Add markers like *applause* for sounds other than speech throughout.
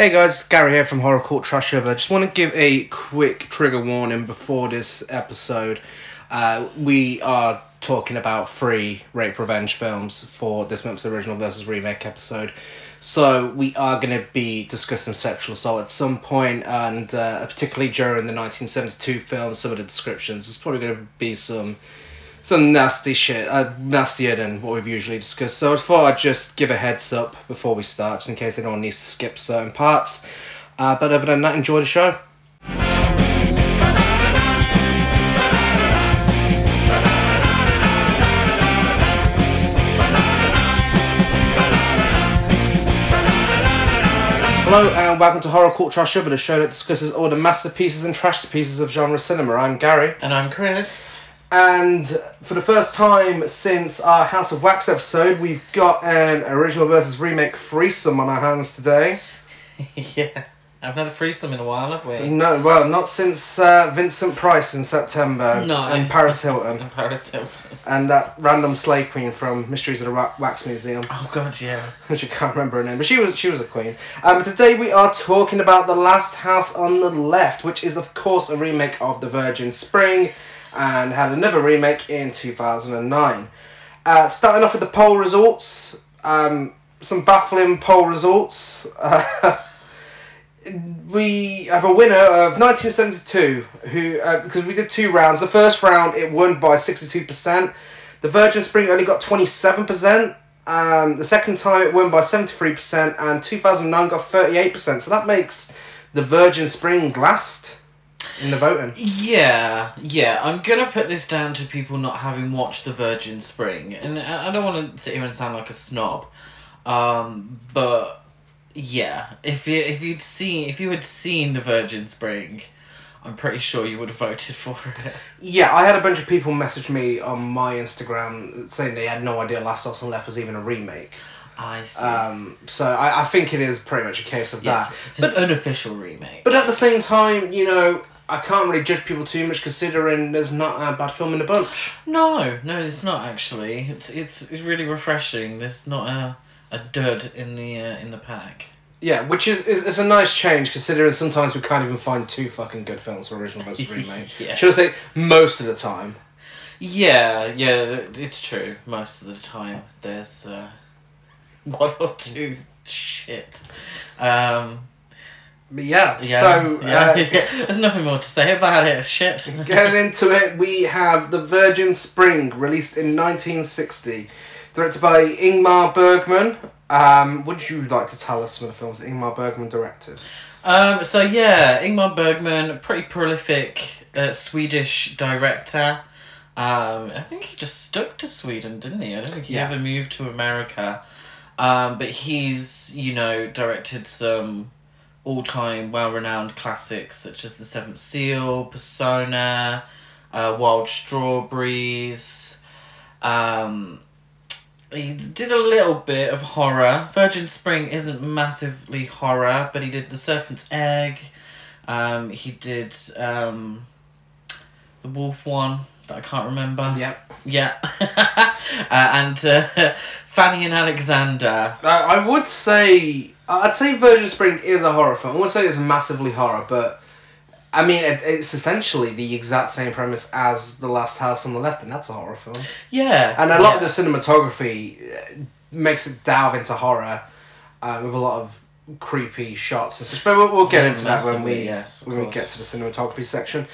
Hey guys, Gary here from Horror Court Trash Over. I just want to give a quick trigger warning before this episode. Uh, we are talking about three rape revenge films for this month's original versus remake episode. So we are going to be discussing sexual assault at some point, and uh, particularly during the 1972 film, some of the descriptions, there's probably going to be some some nasty shit, uh, nastier than what we've usually discussed. So I thought I'd just give a heads up before we start, just in case anyone needs to skip certain parts. Uh, but other than that, enjoy the show. Hello and welcome to Horror Court Trash Over, the show that discusses all the masterpieces and trash pieces of genre cinema. I'm Gary. And I'm Chris. And for the first time since our House of Wax episode, we've got an original versus remake threesome on our hands today. *laughs* yeah. I've had a threesome in a while, have we? No, well, not since uh, Vincent Price in September No. and Paris Hilton *laughs* In Paris Hilton. and that random slay queen from Mysteries of the Wa- Wax Museum, Oh god, yeah. *laughs* which I can't remember her name, but she was she was a queen. Um, today we are talking about the Last House on the Left, which is of course a remake of The Virgin Spring, and had another remake in two thousand and nine. Uh, starting off with the poll results, um, some baffling poll results. Uh, *laughs* we have a winner of 1972 who uh, because we did two rounds. The first round it won by 62% the virgin spring only got 27% um, the second time it won by 73% and 2009 got 38% so that makes the virgin spring last in the voting Yeah, yeah. I'm gonna put this down to people not having watched The Virgin Spring. And I don't want to sit here and sound like a snob. Um, but yeah, if you if you'd seen if you had seen The Virgin Spring, I'm pretty sure you would have voted for it. yeah i had a bunch of people message me on my instagram saying they had no idea last house on left was even a remake I see. um, so I, I think it is pretty much a case of yeah, that it's, it's an unofficial remake. But at the same time, you know, I can't really judge people too much considering there's not a bad film in the bunch. No, no, it's not actually. It's it's, it's really refreshing. There's not a, a dud in the uh, in the pack. Yeah, which is, is, is a nice change considering sometimes we can't even find two fucking good films for original versus *laughs* remake. Yeah. Should I say most of the time? Yeah, yeah, it's true. Most of the time, there's uh, *laughs* one or two shit. Um, But yeah, yeah, so yeah, uh, *laughs* yeah. there's nothing more to say about it. Shit. *laughs* getting into it, we have The Virgin Spring, released in 1960, directed by Ingmar Bergman. Um, would you like to tell us some of the films that Ingmar Bergman directed? Um, so yeah, Ingmar Bergman, pretty prolific uh, Swedish director. Um, I think he just stuck to Sweden, didn't he? I don't think he Yeah. ever moved to America. Um, but he's, you know, directed some all-time well-renowned classics such as The Seventh Seal, Persona, uh, Wild Strawberries. Um, he did a little bit of horror. Virgin Spring isn't massively horror, but he did The Serpent's Egg. Um, he did um, the Wolf one that I can't remember. Yep. Yeah. *laughs* uh, and uh, *laughs* Fanny and Alexander. Uh, I would say I'd say Virgin Spring is a horror film. I wouldn't say it's massively horror, but I mean it, it's essentially the exact same premise as The Last House on the Left, and that's a horror film. Yeah. And a lot yeah. of the cinematography uh, makes it delve into horror uh, with a lot of creepy shots and such. But we'll, we'll get Yeah, into that when we yes, when we get to the cinematography section.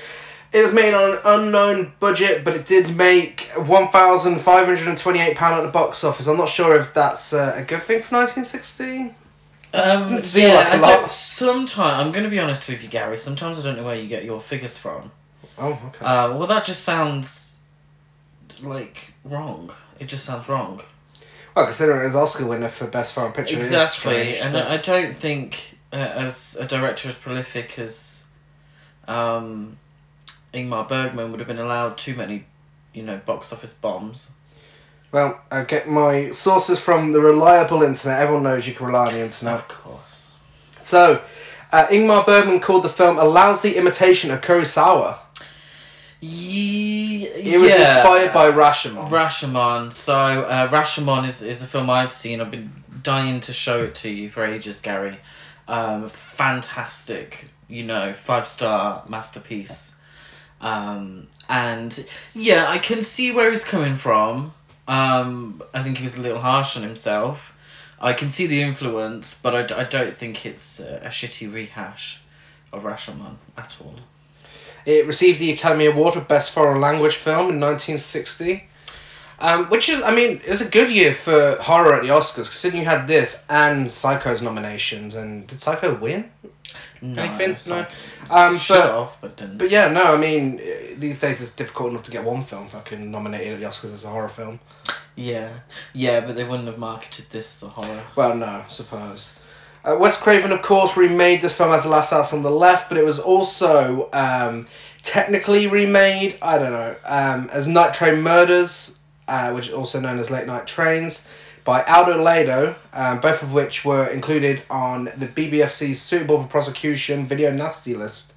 It was made on an unknown budget, but it did make one thousand five hundred and twenty-eight pound at the box office. I'm not sure if that's uh, a good thing for 1960. Um, Doesn't yeah, like a I lot. don't, sometimes, I'm going to be honest with you, Gary, sometimes I don't know where you get your figures from. Oh, okay. Uh, well, that just sounds like wrong. It just sounds wrong. well, considering it was Oscar winner for best foreign picture, exactly, strange, and but- I I don't think uh, as a director as prolific as um, Ingmar Bergman would have been allowed too many, you know, box office bombs. Well, I get my sources from the reliable internet. Everyone knows you can rely on the internet. Of course. So, uh, Ingmar Bergman called the film a lousy imitation of Kurosawa. Ye- It was yeah. inspired by Rashomon. Rashomon. So uh, Rashomon is, is a film I've seen. I've been dying to show it to you for ages, Gary. Um, fantastic, you know, five star masterpiece. Um, and yeah, I can see where he's coming from. Um, I think he was a little harsh on himself. I can see the influence, but I, d- I don't think it's a, a shitty rehash of Rashomon at all. It received the Academy Award for Best Foreign Language Film in 1960. Um, which is, I mean, it was a good year for horror at the Oscars, considering you had this and Psycho's nominations. And did Psycho win? No, Anything? No. Um, but, have, but didn't. but yeah, no, I mean, eh, these days it's difficult enough to get one film fucking nominated at the Oscars as a horror film. Yeah, yeah, but they wouldn't have marketed this as a horror. Well, no, I suppose. Uh, Wes Craven, of course, remade this film as The Last House on the Left, but it was also um, technically remade, I don't know, um, as Night Train Murders, uh, which is also known as Late Night Trains, by Aldo Lado, um, both of which were included on the BBFC's Suitable for Prosecution video nasty list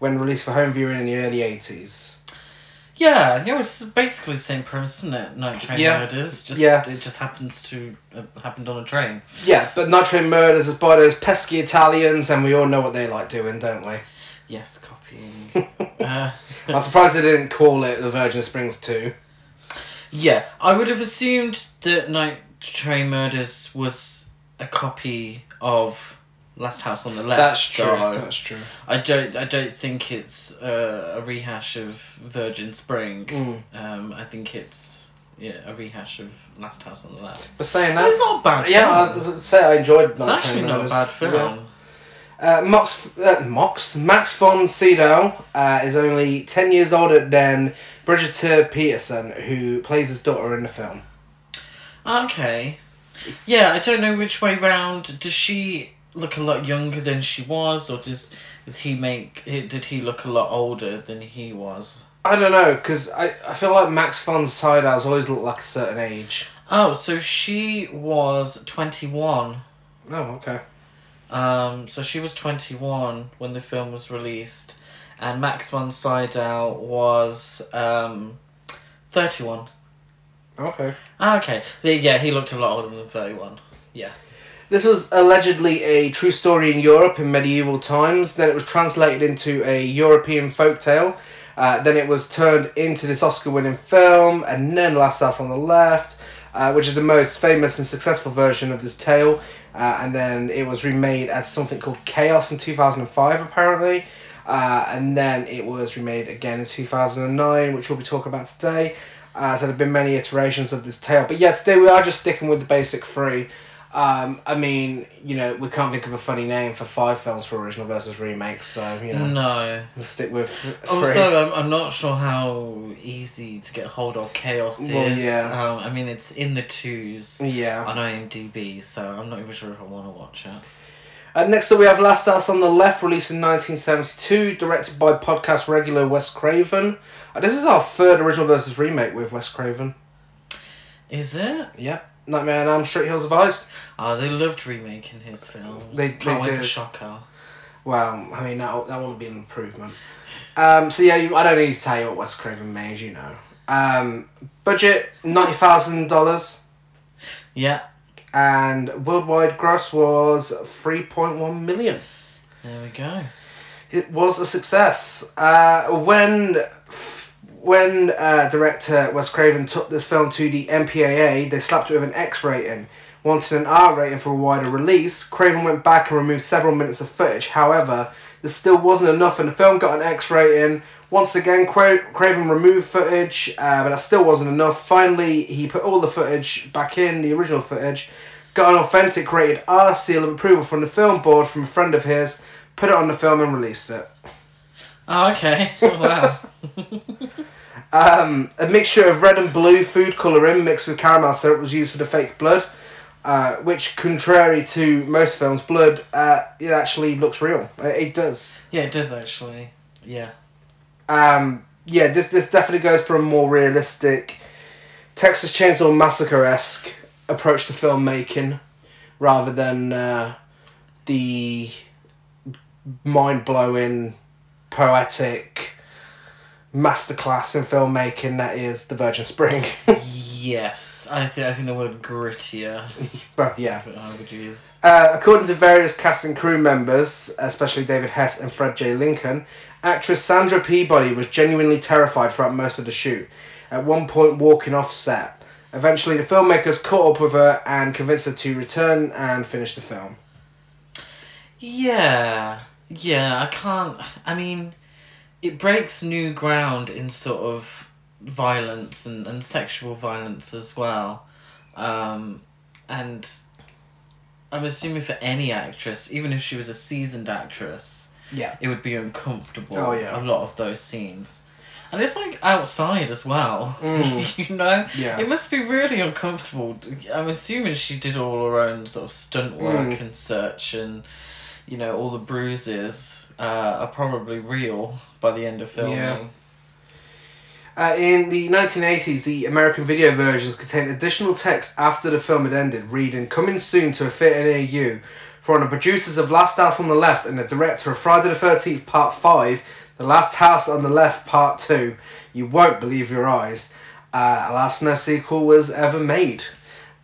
when released for home viewing in the early 80s. Yeah, yeah, it's basically the same premise, isn't it? Night train Yeah. murders. Just Yeah. it just happens to uh, happened on a train. Yeah, but Night Train Murders is by those pesky Italians, and we all know what they like doing, don't we? Yes, copying. *laughs* uh, I'm surprised they didn't call it the Virgin Springs 2. Yeah, I would have assumed that Night Train Murders was a copy of Last House on the Left. That's true. That's true. I don't. I don't think it's uh, a rehash of Virgin Spring. Mm. Um, I think it's yeah a rehash of Last House on the Left. But saying But it's not a bad. yeah, I film. was say I enjoyed. It's Night actually Train not a Murders. bad film. Uh, Mox, uh, Mox, Max von Sydow uh, is only ten years older than Bridget Peterson, who plays his daughter in the film. Okay. Yeah, I don't know which way round. Does she look a lot younger than she was, or does does he make? Did he look a lot older than he was? I don't know, because I, I feel like Max von Sydow's always looked like a certain age. Oh, so she was twenty one. Oh, okay. Um, so she was twenty one when the film was released, and Max von Sydow was um, thirty one. Okay. Okay, yeah, he looked a lot older than thirty one. Yeah. This was allegedly a true story in Europe in medieval times. Then it was translated into a European folktale. Uh, then it was turned into this Oscar-winning film, and then Last House on the Left, uh, which is the most famous and successful version of this tale. Uh, and then it was remade as something called Chaos in two thousand and five, apparently. Uh, and then it was remade again in two thousand and nine, which we'll be talking about today. Uh, so there have been many iterations of this tale, but yeah, today we are just sticking with the basic three. Um, I mean, you know, we can't think of a funny name for five films for original versus remakes, so you know, No. we'll stick with th- three. Also, I'm, I'm not sure how easy to get hold of Chaos is. Well, yeah. Um, I mean, it's in the twos yeah. on IMDb, so I'm not even sure if I want to watch it. Uh, next up, we have Last House on the Left, released in 1972, directed by podcast regular Wes Craven. Uh, this is our third original versus remake with Wes Craven. Is it? Yeah. Nightmare on Elm Street, Hills Have Eyes. Oh, they loved remaking his films. They- Can't they for did. Shocker. Well, I mean, that, that won't be an improvement. Um, so yeah, you, I don't need to tell you what Wes Craven made, you know. Um, budget, $90,000. Yeah, and worldwide gross was 3.1 million. there we go. It was a success. Uh, when when uh, director Wes Craven took this film to the MPAA, they slapped it with an X rating. Wanting an R rating for a wider release, Craven went back and removed several minutes of footage. However, this still wasn't enough, and the film got an X rating. Once again, Cra- Craven removed footage, uh, but that still wasn't enough. Finally, he put all the footage back in, the original footage, got an authentic rated R seal of approval from the film board from a friend of his, put it on the film, and released it. Oh, okay. *laughs* wow. *laughs* Um, a mixture of red and blue food colouring mixed with caramel syrup was used for the fake blood, uh, which, contrary to most films, blood uh, it actually looks real. Uh, It does. yeah, it does actually. Yeah. Um, yeah, this this definitely goes for a more realistic, Texas Chainsaw Massacre esque approach to filmmaking, rather than uh, the mind blowing, poetic masterclass in filmmaking that is The Virgin Spring. *laughs* Yes, I, th- I think the word grittier *laughs* But yeah. I would use. Uh, according to various cast and crew members, especially David Hess and Fred J. Lincoln, actress Sandra Peabody was genuinely terrified throughout most of the shoot, at one point walking off set. Eventually, the filmmakers caught up with her and convinced her to return and finish the film. Yeah, yeah, I can't. I mean, it breaks new ground in sort of violence and, and sexual violence as well. Um, and I'm assuming for any actress, even if she was a seasoned actress, Yeah. it would be uncomfortable. Oh, yeah. A lot of those scenes. And it's like outside as well. *laughs* Mm. you know? Yeah. It must be really uncomfortable. I'm assuming she did all her own sort of stunt work Mm. and search and you know all the bruises uh, are probably real by the end of filming. Yeah. Uh, in the 1980s, the American video versions contained additional text after the film had ended, reading "Coming soon to a theatre near you." For the producers of Last House on the Left and the director of Friday the Thirteenth Part Five, The Last House on the Left Part Two, you won't believe your eyes. Uh, alas, no sequel was ever made.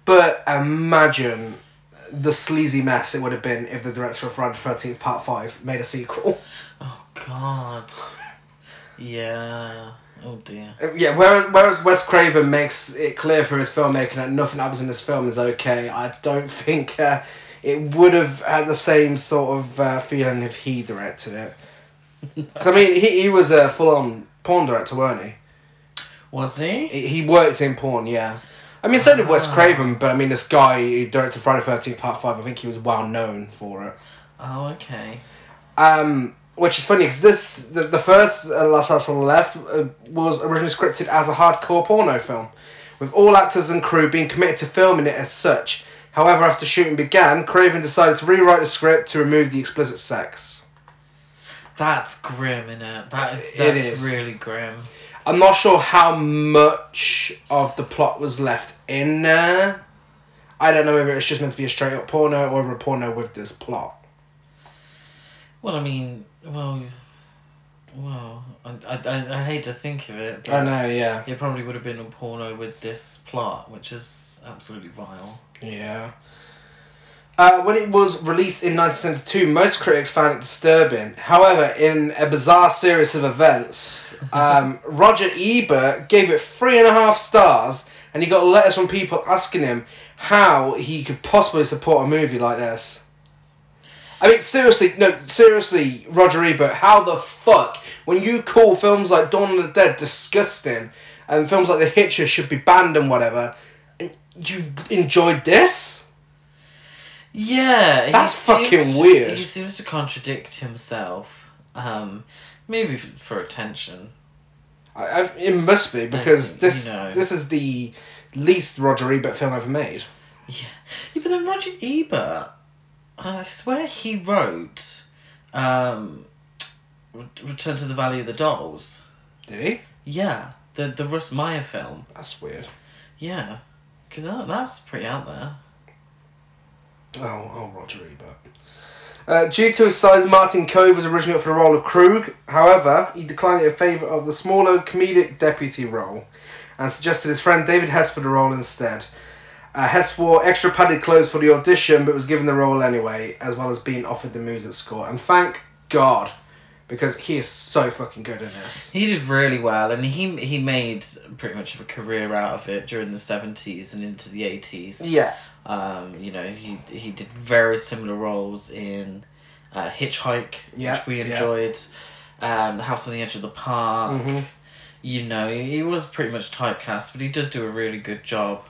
But imagine the sleazy mess it would have been if the director of Friday the Thirteenth Part Five made a sequel. Oh God. Yeah. Oh dear. Uh, Yeah, whereas, whereas Wes Craven makes it clear for his filmmaking that nothing happens in this film is okay, I don't think uh, it would have had the same sort of uh, feeling if he directed it. *laughs* I mean, he, he was a full on porn director, weren't he? Was he? he? He worked in porn, yeah. I mean, so did Wes Ah. Craven, but I mean, this guy who directed Friday the 13th Part 5, I think he was well known for it. Oh, okay. Um, which is funny because this the, the first uh, Last House on the Left uh, was originally scripted as a hardcore porno film, with all actors and crew being committed to filming it as such. However, after shooting began, Craven decided to rewrite the script to remove the explicit sex. That's grim, innit? That is. It That's is. really grim. I'm not sure how much of the plot was left in there. I don't know whether it's just meant to be a straight up porno or a porno with this plot. Well, I mean, well, well, I, I, I, I hate to think of it. But I know, yeah. It probably would have been a porno with this plot, which is absolutely vile. Yeah. Uh, when it was released in 1972, most critics found it disturbing. However, in a bizarre series of events, um, *laughs* Roger Ebert gave it three and a half stars, and he got letters from people asking him how he could possibly support a movie like this. I mean, seriously, no, seriously, Roger Ebert, how the fuck, when you call films like Dawn of the Dead disgusting, and films like The Hitcher should be banned and whatever, and you enjoyed this? Yeah, That's fucking to- weird. He seems to contradict himself. Um, maybe for attention. I, I, it must be because this you know. this is the least Roger Ebert film ever made. Yeah. yeah, but then Roger Ebert, I swear he wrote, um, Return to the Valley of the Dolls. Did he? Yeah, the the Russ Meyer film. That's weird. Yeah, because that, that's pretty out there. Oh, oh, Roger Ebert. Uh, due to his size, Martin Kove was originally up for the role of Krug. However, he declined it in favour of the smaller comedic deputy role and suggested his friend David Hess for the role instead. Uh, Hess wore extra padded clothes for the audition but was given the role anyway, as well as being offered the music score. And thank God, because he is so fucking good in this. He did really well, and he he made pretty much of a career out of it during the seventies and into the eighties. Yeah. Um, you know, he he did very similar roles in uh, Hitchhike, Yeah, which we yeah. enjoyed. Um, the House on the Edge of the Park. hmm You know, he was pretty much typecast, but he does do a really good job.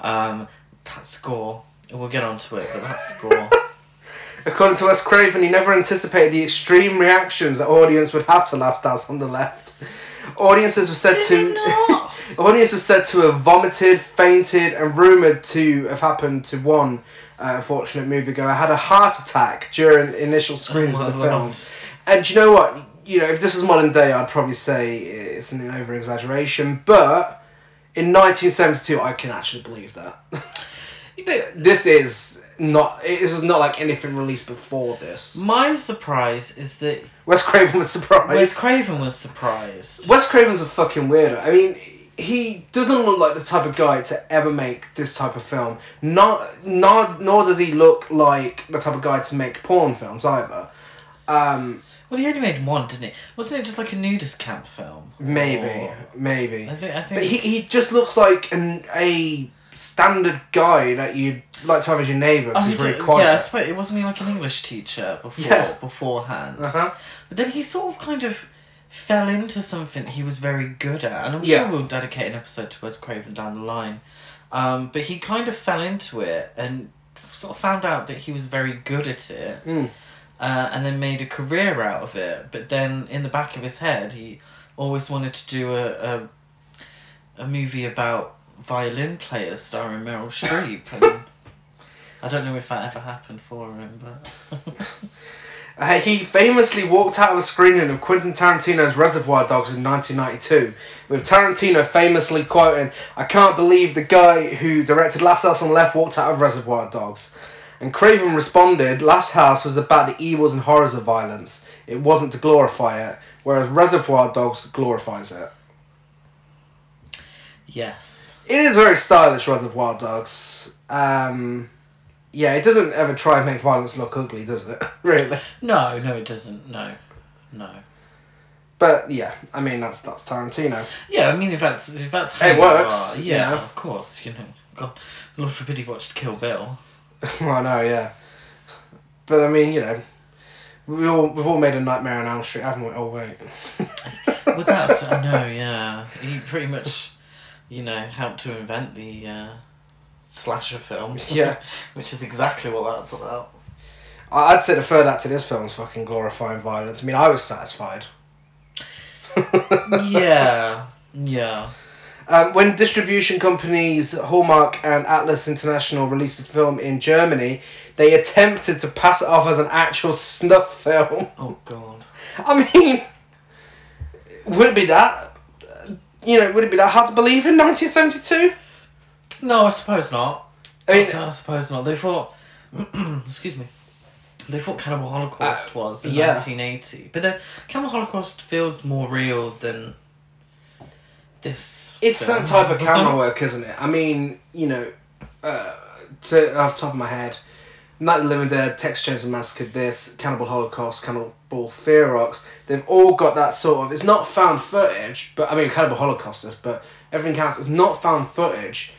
Um, that score, we'll get onto it, but that score. *laughs* According to Wes Craven, he never anticipated the extreme reactions the audience would have to Last House on the Left. Audiences were said Did to he not? *laughs* audience was said to have vomited, fainted, and rumored to have happened to one uh, unfortunate moviegoer I had a heart attack during initial screenings Oh of the film. And you know what? You know, if this was modern day, I'd probably say it's an over exaggeration. But in 1972, I can actually believe that. But this is not. This is not like anything released before this. my surprise is that Wes Craven was surprised. Wes Craven was surprised. Wes Craven's a fucking weirdo. I mean, he doesn't look like the type of guy to ever make this type of film. Not, not nor does he look like the type of guy to make porn films either. Um, Well, he only made one, didn't he? Wasn't it just like a nudist camp film? maybe, Or- maybe. I think. I think. But he, he just looks like an a standard guy that you'd like to have as your neighbour because he he's really quiet. Yeah, but it wasn't he like an English teacher before Yeah. beforehand. Uh-huh. But then he sort of kind of fell into something he was very good at, and I'm Yeah. sure we'll dedicate an episode to Wes Craven down the line. Um, but he kind of fell into it and sort of found out that he was very good at it, Mm. uh, and then made a career out of it. But then in the back of his head, he always wanted to do a a, a movie about violin players starring Meryl Streep. and I don't know if that ever happened for him, but. *laughs* Uh, he famously walked out of a screening of Quentin Tarantino's Reservoir Dogs in 1992, with Tarantino famously quoting, I can't believe the guy who directed Last House on the Left walked out of Reservoir Dogs. And Craven responded, Last House was about the evils and horrors of violence. It wasn't to glorify it, whereas Reservoir Dogs glorifies it. Yes. It is very stylish, Reservoir Dogs. Um, yeah, it doesn't ever try and make violence look ugly, does it? *laughs* really. No, no, it doesn't. No, no. But yeah, I mean that's that's Tarantino. Yeah, I mean, if that's if that's how It works, are, you yeah, know. of course. You know, God, Lord forbid he watched Kill Bill. *laughs* well, I know, yeah. But I mean, you know, we all we've all made a Nightmare on Elm Street, haven't we? Oh wait. *laughs* Well, that's I know. Yeah, he pretty much, you know, helped to invent the uh, slasher film. *laughs* Yeah. *laughs* which is exactly what that's about. I'd say the third act of this film is fucking glorifying violence. I mean, I was satisfied. *laughs* yeah, yeah. Um, when distribution companies Hallmark and Atlas International released the film in Germany, they attempted to pass it off as an actual snuff film. Oh God. I mean, would it be that? You know, would it be that hard to believe in 1972? No, I suppose not. I mean, I suppose not. They thought, *clears throat* excuse me, they thought Cannibal Holocaust Uh, was in yeah. 1980. But then Cannibal Holocaust feels more real than this. It's film. that type of camera *laughs* work, isn't it? I mean, you know, uh, to, off the top of my head, Night of the Living Dead, Texas Chainsaw Massacre, this, Cannibal Holocaust, Cannibal Ferox, they've all got that sort of, it's not found footage, but I mean, Cannibal Holocaust is, but everything else is not found footage,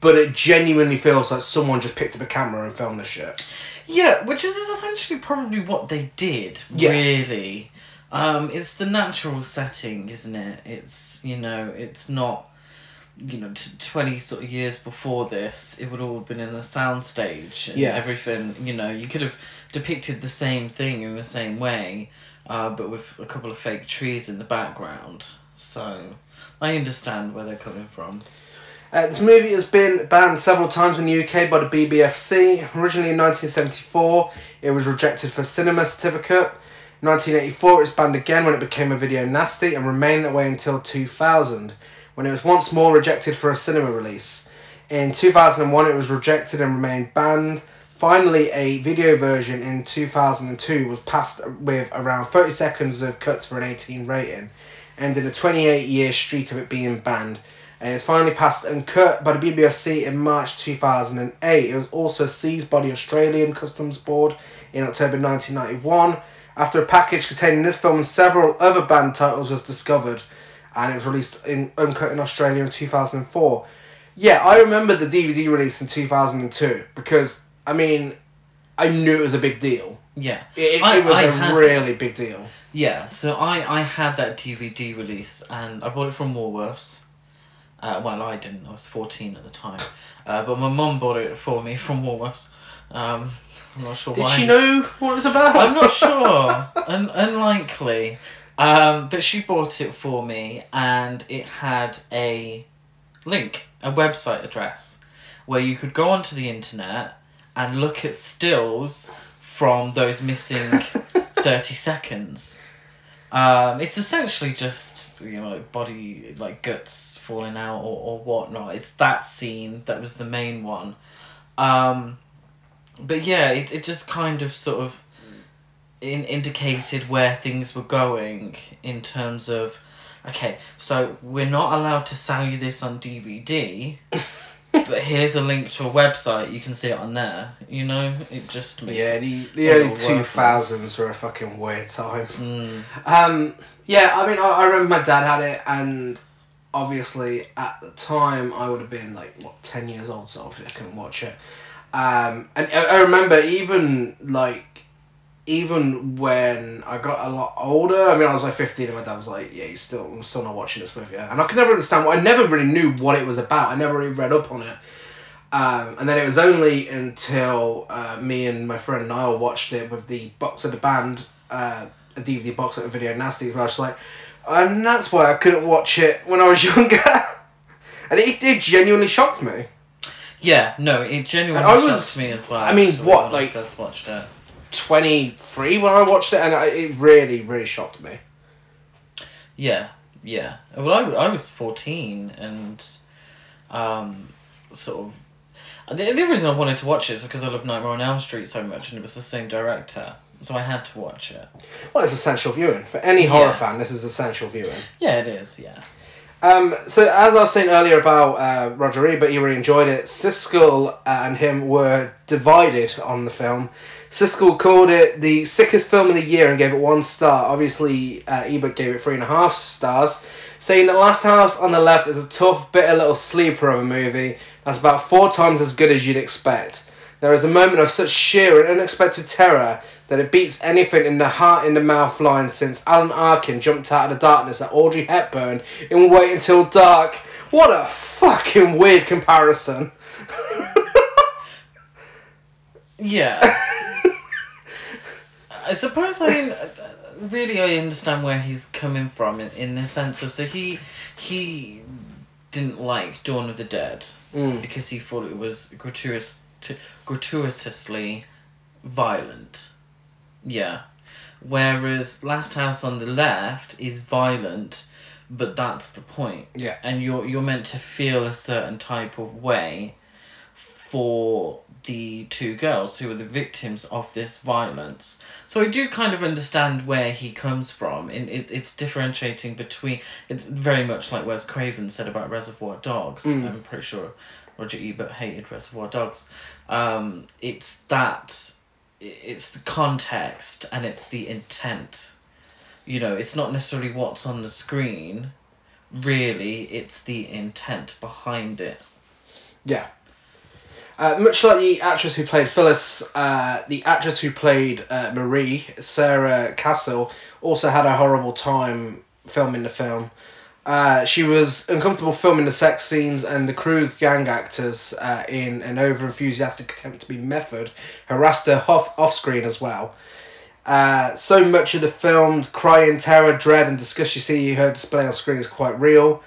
but it genuinely feels like someone just picked up a camera and filmed this shit. Yeah, which is essentially probably what they did. Yeah. Really, um, it's the natural setting, isn't it? It's you know, it's not. You know, t- twenty sort of years before this, it would all have been in a soundstage and Yeah. everything. You know, you could have depicted the same thing in the same way, uh, but with a couple of fake trees in the background. So, I understand where they're coming from. Uh, this movie has been banned several times in the UK by the BBFC. Originally in 1974, it was rejected for cinema certificate. In 1984, it was banned again when it became a video nasty and remained that way until 2000, when it was once more rejected for a cinema release. In 2001, it was rejected and remained banned. Finally, a video version in 2002 was passed with around 30 seconds of cuts for an 18 rating, ending a 28 year streak of it being banned uh, and it was finally passed and cut by the BBFC in March 2008. It was also seized by the Australian Customs Board in October 1991 after a package containing this film and several other banned titles was discovered and it was released in uncut in Australia in 2004. Yeah, I remember the DVD release in 2002 because, I mean, I knew it was a big deal. Yeah. It, it, I- it was I a really big deal. Yeah, so I, I had that DVD release and I bought it from Woolworths. Uh, well, I didn't. I was 14 at the time. Uh, but my mum bought it for me from Woolworths. Um, I'm not sure why. Did why. she know what it was about? I'm not sure. *laughs* Un- unlikely. Um, but she bought it for me and it had a link, a website address, where you could go onto the internet and look at stills from those missing *laughs* 30 seconds. Um, it's essentially just you know like body like guts falling out or, or whatnot. It's that scene that was the main one. Um, but yeah, it, it just kind of sort of in, indicated where things were going in terms of okay, so we're not allowed to sell you this on DVD, *laughs* but here's a link to a website. You can see it on there. You know, it just makes Yeah, the, the early two thousands were a fucking weird time. Mm, Um, yeah, I mean, I, I remember my dad had it, and obviously at the time I would have been like what ten years old, so obviously I couldn't watch it. Um, and I, I remember even like even when I got a lot older. I mean, I was like fifteen, and my dad was like, "Yeah, you still, I'm still not watching this with you," and I could never understand. what I never really knew what it was about. I never really read up on it. Um, and then it was only until uh, me and my friend Niall watched it with the box of the band, uh, a DVD box of the Video Nasty, where I was like, and that's why I couldn't watch it when I was *laughs* younger. and it, it genuinely shocked me. yeah, no, it genuinely I was- shocked me as well. I mean, what, when I like- first watched it. 23 when I watched it, and I, it really, really shocked me. Yeah, yeah. Well, I, I was 14 and um, sort of. The, the reason I wanted to watch it is because I love Nightmare on Elm Street so much and it was the same director. So I had to watch it. Well, it's essential viewing. For any horror Yeah. fan, this is essential viewing. Yeah, it is, yeah. Um, so as I was saying earlier about uh, Roger Ebert, he really enjoyed it. Siskel and him were divided on the film. Siskel called it the sickest film of the year and gave it one star. Obviously, uh, Ebert gave it three and a half stars, saying that Last House on the Left is a tough, bitter little sleeper of a movie that's about four times as good as you'd expect. There is a moment of such sheer and unexpected terror that it beats anything in the heart in the mouth line since Alan Arkin jumped out of the darkness at Audrey Hepburn in Wait Until Dark. What a fucking weird comparison. *laughs* Yeah. *laughs* I suppose I mean, really I understand where he's coming from in, in the sense of so he he didn't like Dawn of the Dead Mm. because he thought it was gratuitous to, gratuitously violent. Yeah. Whereas Last House on the Left is violent, but that's the point. Yeah. And you're you're meant to feel a certain type of way for the two girls who are the victims of this violence. So I do kind of understand where he comes from. In it, it's differentiating between. It's very much like Wes Craven said about Reservoir Dogs. Mm. I'm pretty sure Roger Ebert hated Reservoir Dogs. Um, it's that. It's the context and it's the intent. You know, it's not necessarily what's on the screen. Really, it's the intent behind it. Yeah. Uh, much like the actress who played Phyllis, uh, the actress who played uh, Marie, Sarah Castle, also had a horrible time filming the film. Uh, she was uncomfortable filming the sex scenes, and the crew gang actors, uh, in an over enthusiastic attempt to be method, harassed her off off screen as well. Uh, so much of the filmed cry crying, terror, dread, and disgust you see her display on screen is quite real.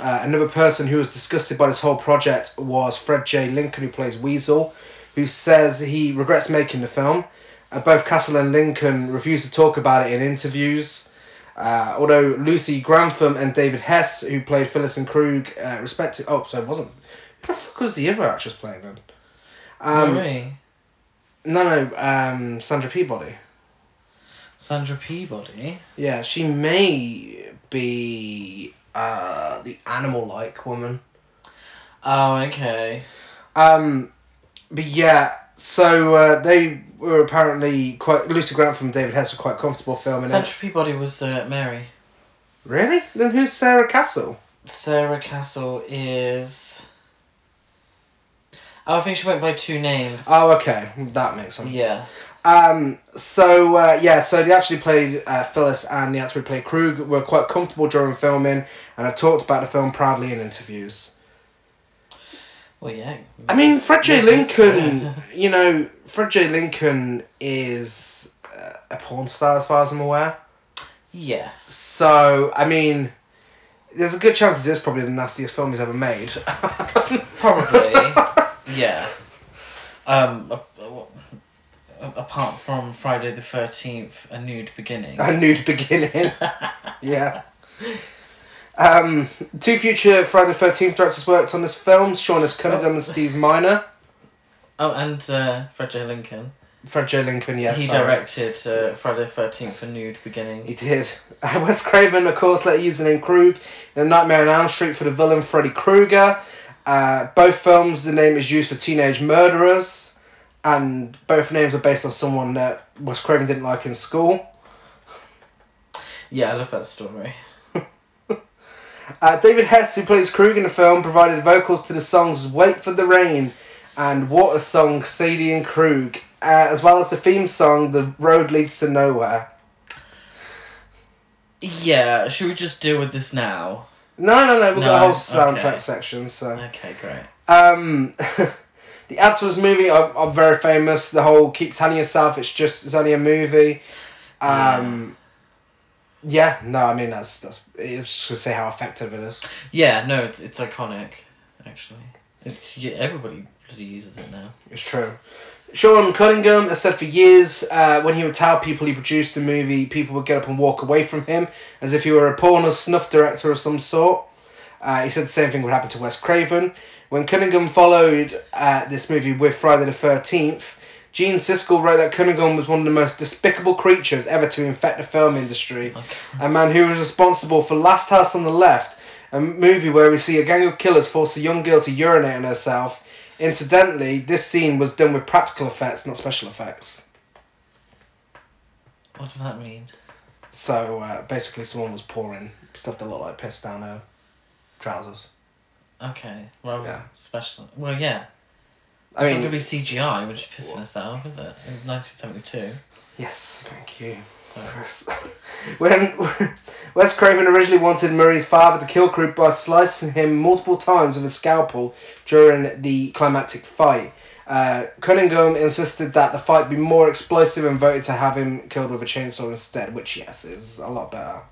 Uh, another person who was disgusted by this whole project was Fred J. Lincoln, who plays Weasel, who says he regrets making the film. Uh, both Castle and Lincoln refused to talk about it in interviews. Uh, although Lucy Grantham and David Hess, who played Phyllis and Krug, uh, respected. Oh, so it wasn't. Who the fuck was the other actress playing then? Um, Marie. no, no, um, Sandra Peabody. Sandra Peabody. Yeah, she may be uh, the animal-like woman. Oh, okay. Um, but yeah, so uh, they were apparently quite. Lucy Grantham and David Hess were quite comfortable filming Sandra it. Peabody was uh, Mary. Really? Then who's Sarah Castle? Sarah Castle is. Oh, I think she went by two names. Oh, okay, that makes sense. yeah. Um. So uh, yeah, so they actually played uh, Phyllis and the actor who played Krug were quite comfortable during filming, and have talked about the film proudly in interviews. Well, yeah. I mean, Fred J. Lincoln, *laughs* you know, Fred J. Lincoln is uh, a porn star as far as I'm aware. yes. So, I mean, there's a good chance this is probably the nastiest film he's ever made. *laughs* Probably. *laughs* yeah. Um. Apart from Friday the Thirteenth, a nude beginning. a nude beginning. *laughs* yeah. Um, two future Friday the 13th directors worked on this film Sean S. Cunningham and Steve Miner. *laughs* Oh, and uh, Fred J. Lincoln. Fred J. Lincoln, yes. he directed uh, Friday the Thirteenth: A Nude Beginning. He did. *laughs* Uh, Wes Craven, of course, later use the name Krug in A Nightmare on Elm Street for the villain Freddy Krueger. Uh, both films, the name is used for teenage murderers, and both names are based on someone that Wes Craven didn't like in school. Yeah, I love that story. *laughs* Uh, David Hess, who plays Krug in the film, provided vocals to the songs Wait for the Rain and Water Song Sadie and Krug, uh, as well as the theme song The Road Leads to Nowhere. Yeah, should we just deal with this now? No, no, no, we've got a whole soundtrack okay. section, so. Okay, great. Um, *laughs* the ads for movie are, are very famous. The whole "keep telling yourself it's just it's only a movie." Um, yeah. no, I mean that's that's it's just to say how effective it is. Yeah, no, it's it's iconic, actually. It's yeah, everybody bloody uses it now. It's true. Sean Cunningham has said for years uh, when he would tell people he produced a movie, people would get up and walk away from him as if he were a porn or snuff director of some sort. Uh, he said the same thing would happen to Wes Craven. When Cunningham followed uh, this movie with Friday the 13th, Gene Siskel wrote that Cunningham was one of the most despicable creatures ever to infect the film industry. A man who was responsible for Last House on the Left, a movie where we see a gang of killers force a young girl to urinate on herself. Incidentally, this scene was done with practical effects, not special effects. What does that mean? So uh, basically, someone was pouring stuff that looked like piss down her trousers. Okay, well, Yeah. special. Well, yeah. I it's mean, not going to be CGI, which is pissing us off, is it? In 1972. yes, thank you. Chris. *laughs* when *laughs* Wes Craven originally wanted Murray's father to kill Krug by slicing him multiple times with a scalpel during the climactic fight. Uh, Cunningham insisted that the fight be more explosive and voted to have him killed with a chainsaw instead, which, yes, is a lot better.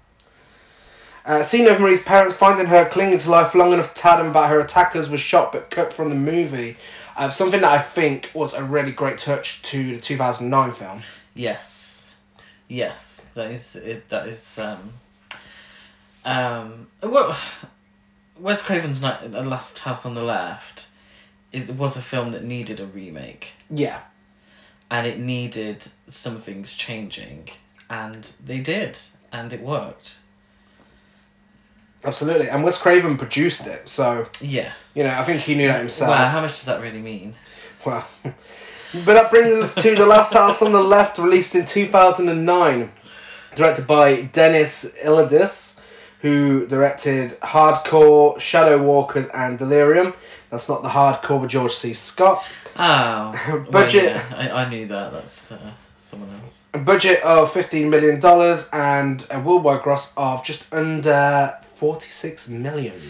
Uh, scene of Marie's parents finding her clinging to life long enough to tell them about her attackers was shot but cut from the movie. Uh, something that I think was a really great touch to the 2009 film. Yes. Yes, that is it. That is um. Um. Well, Wes Craven's Night, The Last House on the Left, it was a film that needed a remake, Yeah. and it needed some things changing, and they did, and it worked. Absolutely, and Wes Craven produced it, so Yeah. you know I think he knew that himself. Well, how much does that really mean? Well, *laughs* but that brings us to the last house on the left, released in two thousand and nine, directed by Dennis Iliadis, who directed Hardcore, Shadow Walkers, and Delirium. That's not the hardcore with George C. Scott. Oh, well, *laughs* Budget- yeah, I, I knew that. That's uh, someone else. A budget of fifteen million dollars and a worldwide gross of just under forty six million.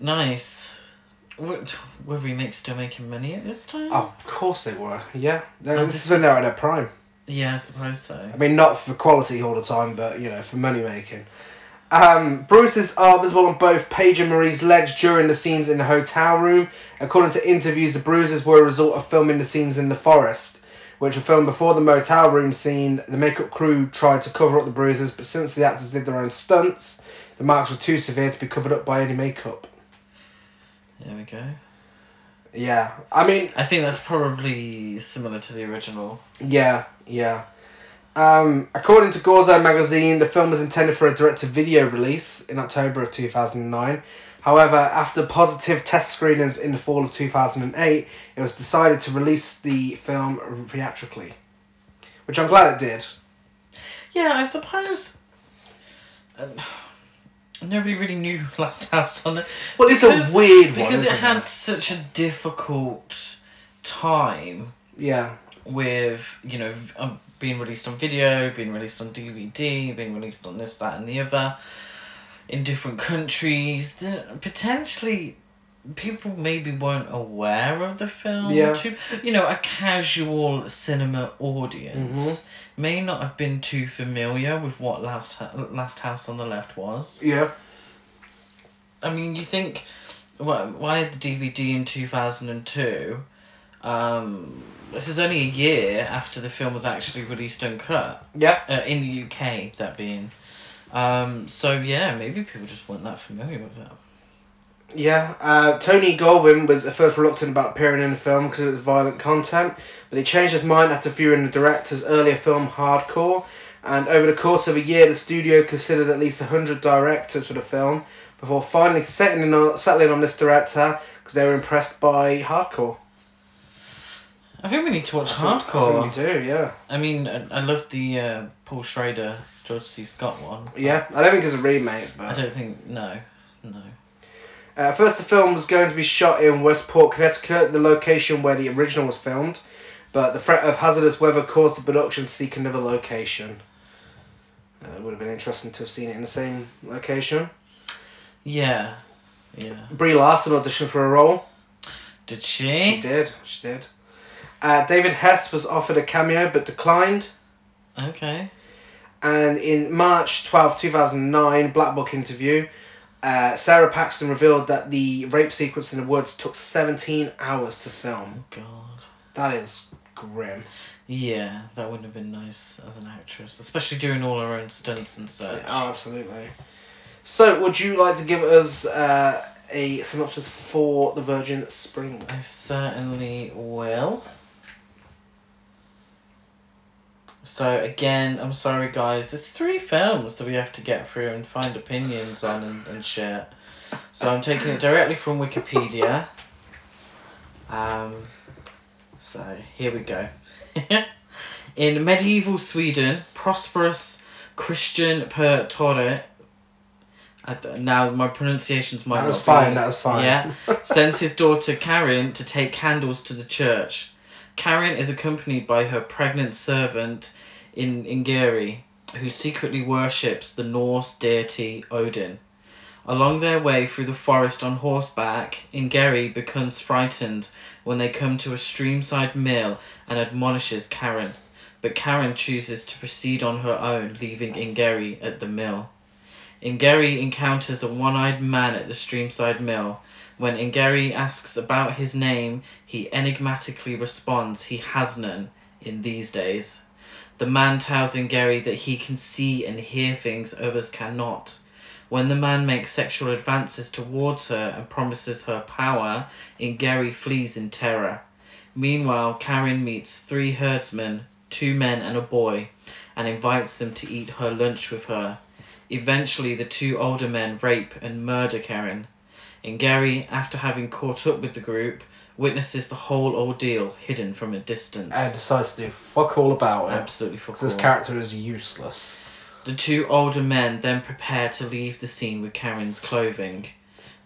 Nice. Were, were remakes still making money at this time? Oh, of course they were. Yeah, They're- Oh, this this is when they're at their prime. Yeah, I suppose so. I mean, not for quality all the time, but you know, for money making. Um, bruises are visible on both Paige and Marie's legs during the scenes in the hotel room. According to interviews, the bruises were a result of filming the scenes in the forest, which were filmed before the motel room scene. The makeup crew tried to cover up the bruises, but since the actors did their own stunts, the marks were too severe to be covered up by any makeup. There we go. Yeah, I mean, I think that's probably similar to the original. Yeah, yeah. Um, according to Gorzo magazine, the film was intended for a direct-to-video release in October of 2009. However, after positive test screenings in the fall of 2008, it was decided to release the film theatrically. Which I'm glad it did. Yeah, I suppose. Uh, nobody really knew *laughs* Last House on it. Well, it's Because- a weird one, Because it had such a difficult time Yeah, with, you know, um, being released on video, being released on DVD, being released on this, that, and the other in different countries. Potentially, people maybe weren't aware of the film. Yeah. Too, you know, a casual cinema audience Mhm. may not have been too familiar with what Last, Last House on the Left was. yeah. I mean, you think, why, why the DVD in 2002? Um, this is only a year after the film was actually released uncut. Yeah. Uh, in the UK, that being. Um, so, yeah, maybe people just weren't that familiar with it. Yeah, uh, Tony Goldwyn was at first reluctant about appearing in the film because it was violent content, but he changed his mind after viewing the director's earlier film Hardcore. And over the course of a year, the studio considered at least 100 directors for the film before finally settling on, settling on this director because they were impressed by Hardcore. I think we need to watch I think- Hardcore. I think we do, yeah. I mean, I, I love the uh, Paul Schrader, George C. Scott one. Yeah, I don't think it's a remake, but. I don't think no, no. Uh, first, the film was going to be shot in Westport, Connecticut, the location where the original was filmed, but the threat of hazardous weather caused the production to seek another location. Uh, it would have been interesting to have seen it in the same location. Yeah, yeah. Brie Larson auditioned for a role. Did She she? did. She did. Uh, David Hess was offered a cameo but declined. Okay. And in March 12, 2009, Black Book interview, uh, Sara Paxton revealed that the rape sequence in the woods took 17 hours to film. Oh God. That is grim. Yeah, that wouldn't have been nice as an actress, especially doing all her own stunts and such. Oh, absolutely. So, would you like to give us uh, a synopsis for The Virgin Spring? I certainly will. So again, I'm sorry guys, there's three films that we have to get through and find opinions on and, and shit. So I'm taking it directly from Wikipedia. Um, so here we go. *laughs* In medieval Sweden, prosperous Christian Per Torre. Now my pronunciations might That was fine, that was fine. Yeah, sends his daughter Karen to take candles to the church. Karen is accompanied by her pregnant servant in Ingeri, who secretly worships the Norse deity Odin. Along their way through the forest on horseback, Ingeri becomes frightened when they come to a streamside mill and admonishes Karen. But Karen chooses to proceed on her own, leaving Ingeri at the mill. Ingeri encounters a one eyed man at the streamside mill. When Ingeri asks about his name, he enigmatically responds he has none in these days. The man tells Ingeri that he can see and hear things others cannot. When the man makes sexual advances towards her and promises her power, Ingeri flees in terror. Meanwhile, Karen meets three herdsmen, two men and a boy, and invites them to eat her lunch with her. Eventually, the two older men rape and murder Karen. Ingeri, after having caught up with the group, witnesses the whole ordeal hidden from a distance. And decides to do fuck all about it. Absolutely for Because this character is useless. The two older men then prepare to leave the scene with Karen's clothing.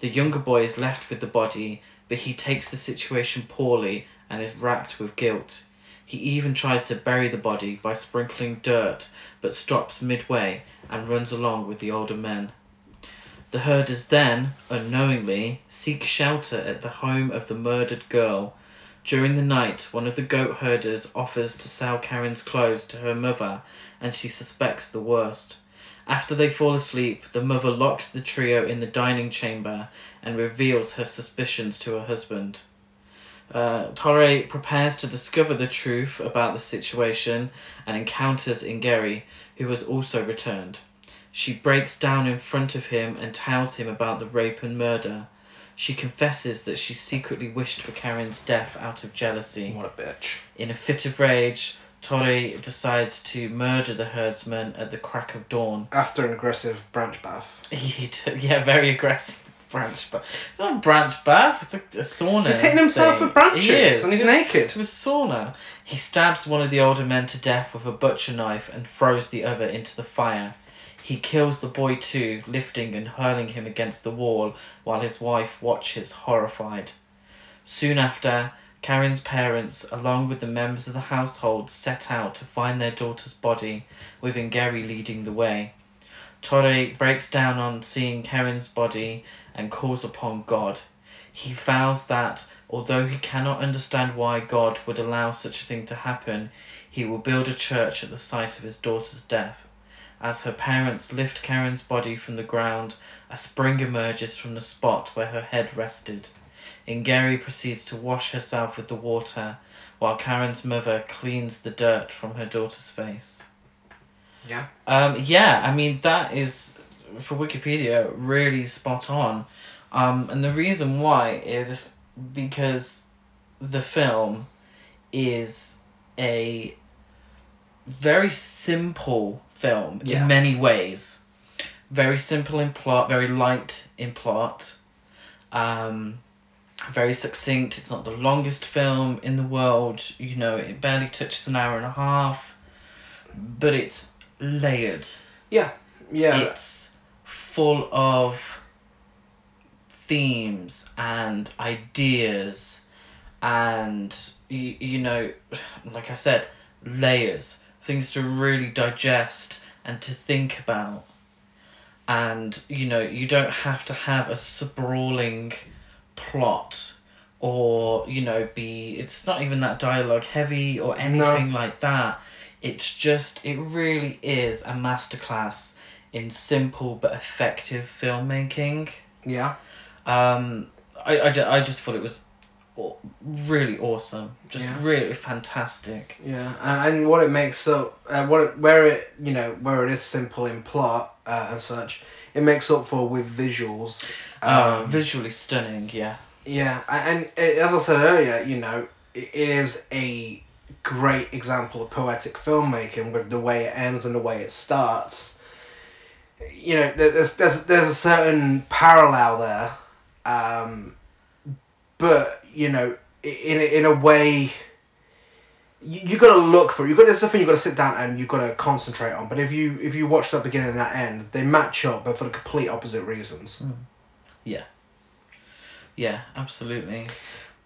The younger boy is left with the body, but he takes the situation poorly and is racked with guilt. He even tries to bury the body by sprinkling dirt, but stops midway and runs along with the older men. The herders then, unknowingly, seek shelter at the home of the murdered girl. During the night, one of the goat herders offers to sell Karen's clothes to her mother, and she suspects the worst. After they fall asleep, the mother locks the trio in the dining chamber and reveals her suspicions to her husband. Uh, Torre prepares to discover the truth about the situation and encounters Ingeri, who has also returned. She breaks down in front of him and tells him about the rape and murder. She confesses that she secretly wished for Karen's death out of jealousy. What a bitch. In a fit of rage, Torre decides to murder the herdsman at the crack of dawn. After an aggressive branch bath. *laughs* Yeah, very aggressive branch bath. It's not a branch bath, it's like a sauna. He's hitting himself thing. with branches He is. and he's naked. It was sauna. He stabs one of the older men to death with a butcher knife and throws the other into the fire. He kills the boy too, lifting and hurling him against the wall while his wife watches horrified. Soon after, Karen's parents, along with the members of the household, set out to find their daughter's body, with Ingeri leading the way. Torre breaks down on seeing Karen's body and calls upon God. He vows that, although he cannot understand why God would allow such a thing to happen, he will build a church at the site of his daughter's death. As her parents lift Karen's body from the ground, a spring emerges from the spot where her head rested. Ingeri proceeds to wash herself with the water, while Karen's mother cleans the dirt from her daughter's face. Yeah. Um, yeah, I mean, that is, for Wikipedia, really spot on Um, and the reason why is because the film is a very simple film Yeah. in many ways. Very simple in plot, very light in plot. Um, very succinct. It's not the longest film in the world. You know, it barely touches an hour and a half. But it's layered. Yeah. Yeah. It's full of themes and ideas and you, you know *sighs* like i said layers things to really digest and to think about. And you know you don't have to have a sprawling plot or you know be it's not even that dialogue heavy or anything like that. It's just it really is a masterclass in simple but effective filmmaking. Yeah. um i i, ju- I just thought it was really awesome just Yeah. really fantastic Yeah, and, and what it makes up, uh, what it, where it you know where it is simple in plot uh, and such, it makes up for with visuals. um, Um, visually stunning yeah yeah, and it, as I said earlier, you know, it, it is a great example of poetic filmmaking with the way it ends and the way it starts. You know, there's there's there's a certain parallel there, um, but you know, in a, in a way, you, you got to look for it. You got there's something you got to sit down and you got to concentrate on. But if you if you watch that beginning and that end, they match up, but for the complete opposite reasons. Yeah. Yeah absolutely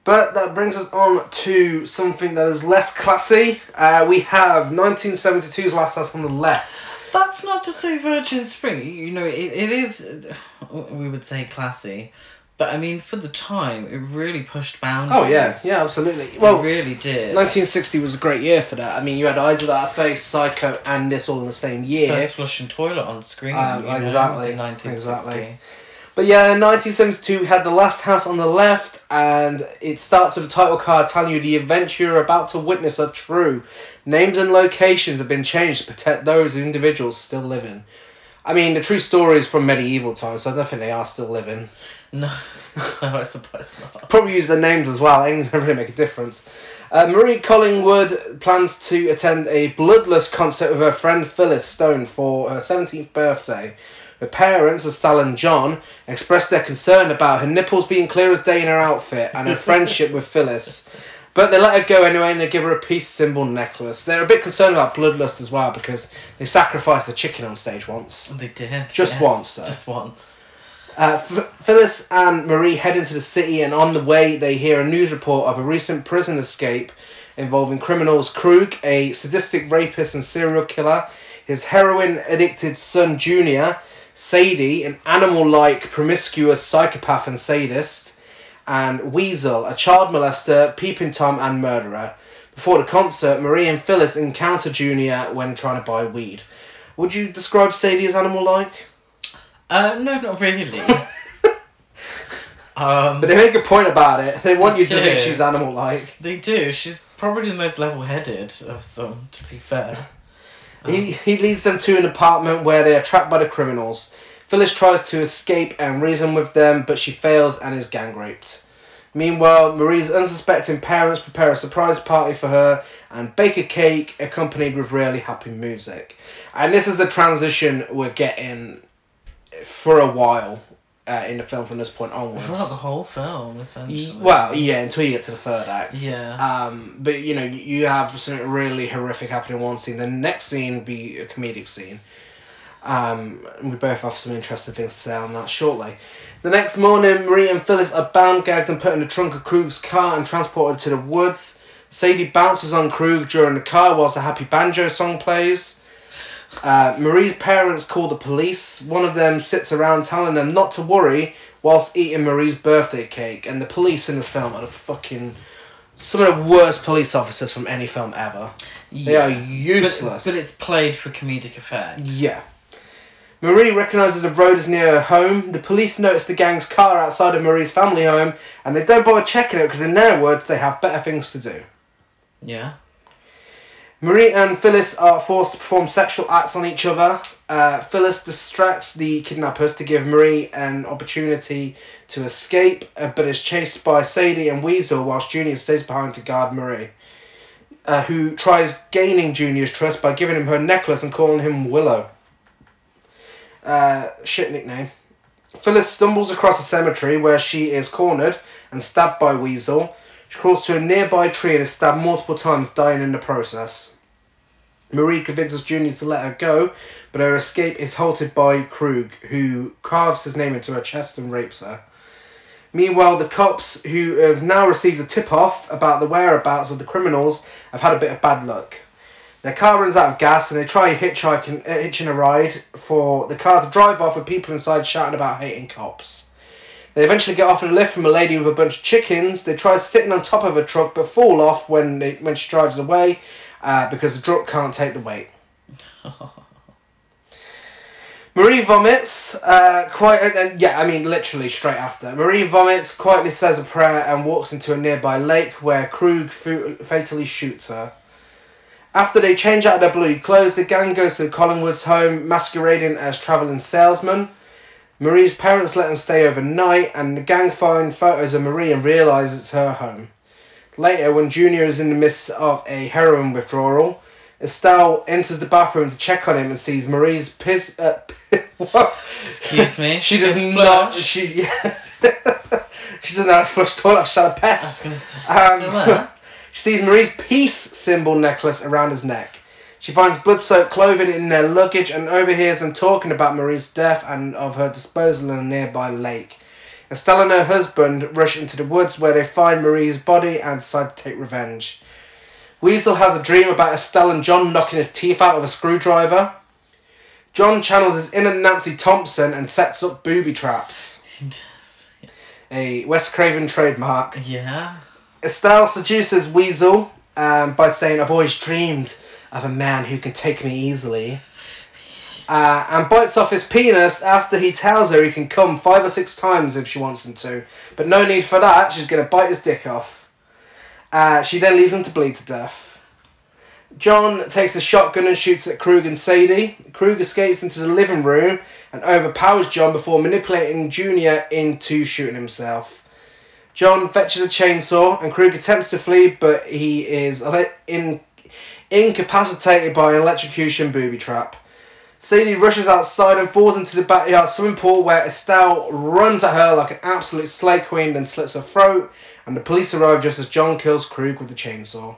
But that brings us on to something that is less classy. Uh, we have 1972's Last House on the Left. That's not to say Virgin Spring. You know, it, it is, we would say classy, but I mean, for the time, it really pushed boundaries. Oh yeah, yeah, absolutely. It Well, really did. 1960 was a great year for that. I mean, you had Eyes Without a Face, Psycho, and this all in the same year. First flushing toilet on screen. Um, you know, exactly, was in 1960. exactly. But yeah, 1972, we had The Last House on the Left, and it starts with a title card telling you the events you're about to witness are true. Names and locations have been changed to protect those individuals still living. I mean, the true story is from medieval times, so I don't think they are still living. No, no, *laughs* I suppose not. Probably use their names as well, ain't gonna really make a difference. Uh, Marie Collingwood plans to attend a Bloodlust concert with her friend Phyllis Stone for her 17th birthday. Her parents, Estelle and John, expressed their concern about her nipples being clear as day in her outfit and her *laughs* friendship with Phyllis. But they let her go anyway and they give her a peace symbol necklace. They're a bit concerned about bloodlust as well because they sacrificed a chicken on stage once. They did. Just yes, once, though. Just once. Uh, Phyllis and Marie head into the city, and on the way, they hear a news report of a recent prison escape involving criminals Krug, a sadistic rapist and serial killer, his heroin addicted son Junior, Sadie, an animal like promiscuous psychopath and sadist, and Weasel, a child molester, peeping Tom, and murderer. Before the concert, Marie and Phyllis encounter Junior when trying to buy weed. Would you describe Sadie as animal like? Uh, no, not really. *laughs* um, But they make a point about it. They want you to think she's animal like. they do. She's probably the most level-headed of them, to be fair. He, he leads them to an apartment where they are trapped by the criminals. Phyllis tries to escape and reason with them, but she fails and is gang raped. Meanwhile, Marie's unsuspecting parents prepare a surprise party for her and bake a cake accompanied with really happy music. And this is the transition we're getting for a while uh, in the film from this point onwards. Throughout the whole film, essentially. Well, yeah, until you get to the third act. Yeah. Um, but you know, you- have something really horrific happen in one scene. The next scene will be a comedic scene. Um, we both have some interesting things to say on that shortly. The next morning, Marie and Phyllis are bound, gagged, and put in the trunk of Krug's car and transported to the woods. Sadie bounces on Krug during the car whilst a happy banjo song plays. Uh, Marie's parents call the police. One of them sits around telling them not to worry whilst eating Marie's birthday cake. And the police in this film are the fucking some of the worst police officers from any film ever. They are But, useless. but it's played for comedic effect. Yeah. Marie recognises the road is near her home. The police notice the gang's car outside of Marie's family home, and they don't bother checking it because, in their words, they have better things to do. Yeah. Marie and Phyllis are forced to perform sexual acts on each other. Uh, Phyllis distracts the kidnappers to give Marie an opportunity to escape, uh, but is chased by Sadie and Weasel whilst Junior stays behind to guard Marie, uh, who tries gaining Junior's trust by giving him her necklace and calling him Willow. Uh, shit nickname. Phyllis stumbles across a cemetery where she is cornered and stabbed by Weasel. She crawls to a nearby tree and is stabbed multiple times, dying in the process. Marie convinces Junior to let her go, but her escape is halted by Krug, who carves his name into her chest and rapes her. Meanwhile, the cops, who have now received a tip off about the whereabouts of the criminals, have had a bit of bad luck. Their car runs out of gas and they try hitchhiking, uh, hitching a ride for the car to drive off with people inside shouting about hating cops. They eventually get offered a lift from a lady with a bunch of chickens. They try sitting on top of a truck but fall off when they, when she drives away uh, because the truck can't take the weight. Marie vomits. Uh, quite and yeah, I mean literally straight after. Marie vomits, quietly says a prayer, and walks into a nearby lake where Krug fatally shoots her. After they change out of their bloody clothes, the gang goes to Collingwoods home, masquerading as travelling salesmen. Marie's parents let them stay overnight, and the gang find photos of Marie and realise it's her home. Later, when Junior is in the midst of a heroin withdrawal, Estelle enters the bathroom to check on him and sees Marie's piss. Uh, *laughs* what? Excuse me. She does not. flush. She *laughs* yeah. she doesn't how to flush toilet. I've shot a pest. Um. *laughs* She sees Marie's peace symbol necklace around his neck. She finds blood-soaked clothing in their luggage and overhears them talking about Marie's death and of her disposal in a nearby lake. Estelle and her husband rush into the woods where they find Marie's body and decide to take revenge. Weasel has a dream about Estelle and John knocking his teeth out with a screwdriver. John channels his inner Nancy Thompson and sets up booby traps. He does. A Wes Craven trademark. Yeah. Estelle seduces Weasel um, by saying, I've always dreamed of a man who can take me easily. Uh, and bites off his penis after he tells her he can come five or six times if she wants him to. But no need for that, she's going to bite his dick off. Uh, she then leaves him to bleed to death. John takes the shotgun and shoots at Krug and Sadie. Krug escapes into the living room and overpowers John before manipulating Junior into shooting himself. John fetches a chainsaw and Krug attempts to flee, but he is in- incapacitated by an electrocution booby trap. Sadie rushes outside and falls into the backyard swimming pool where Estelle runs at her like an absolute slay queen, then slits her throat, and the police arrive just as John kills Krug with the chainsaw.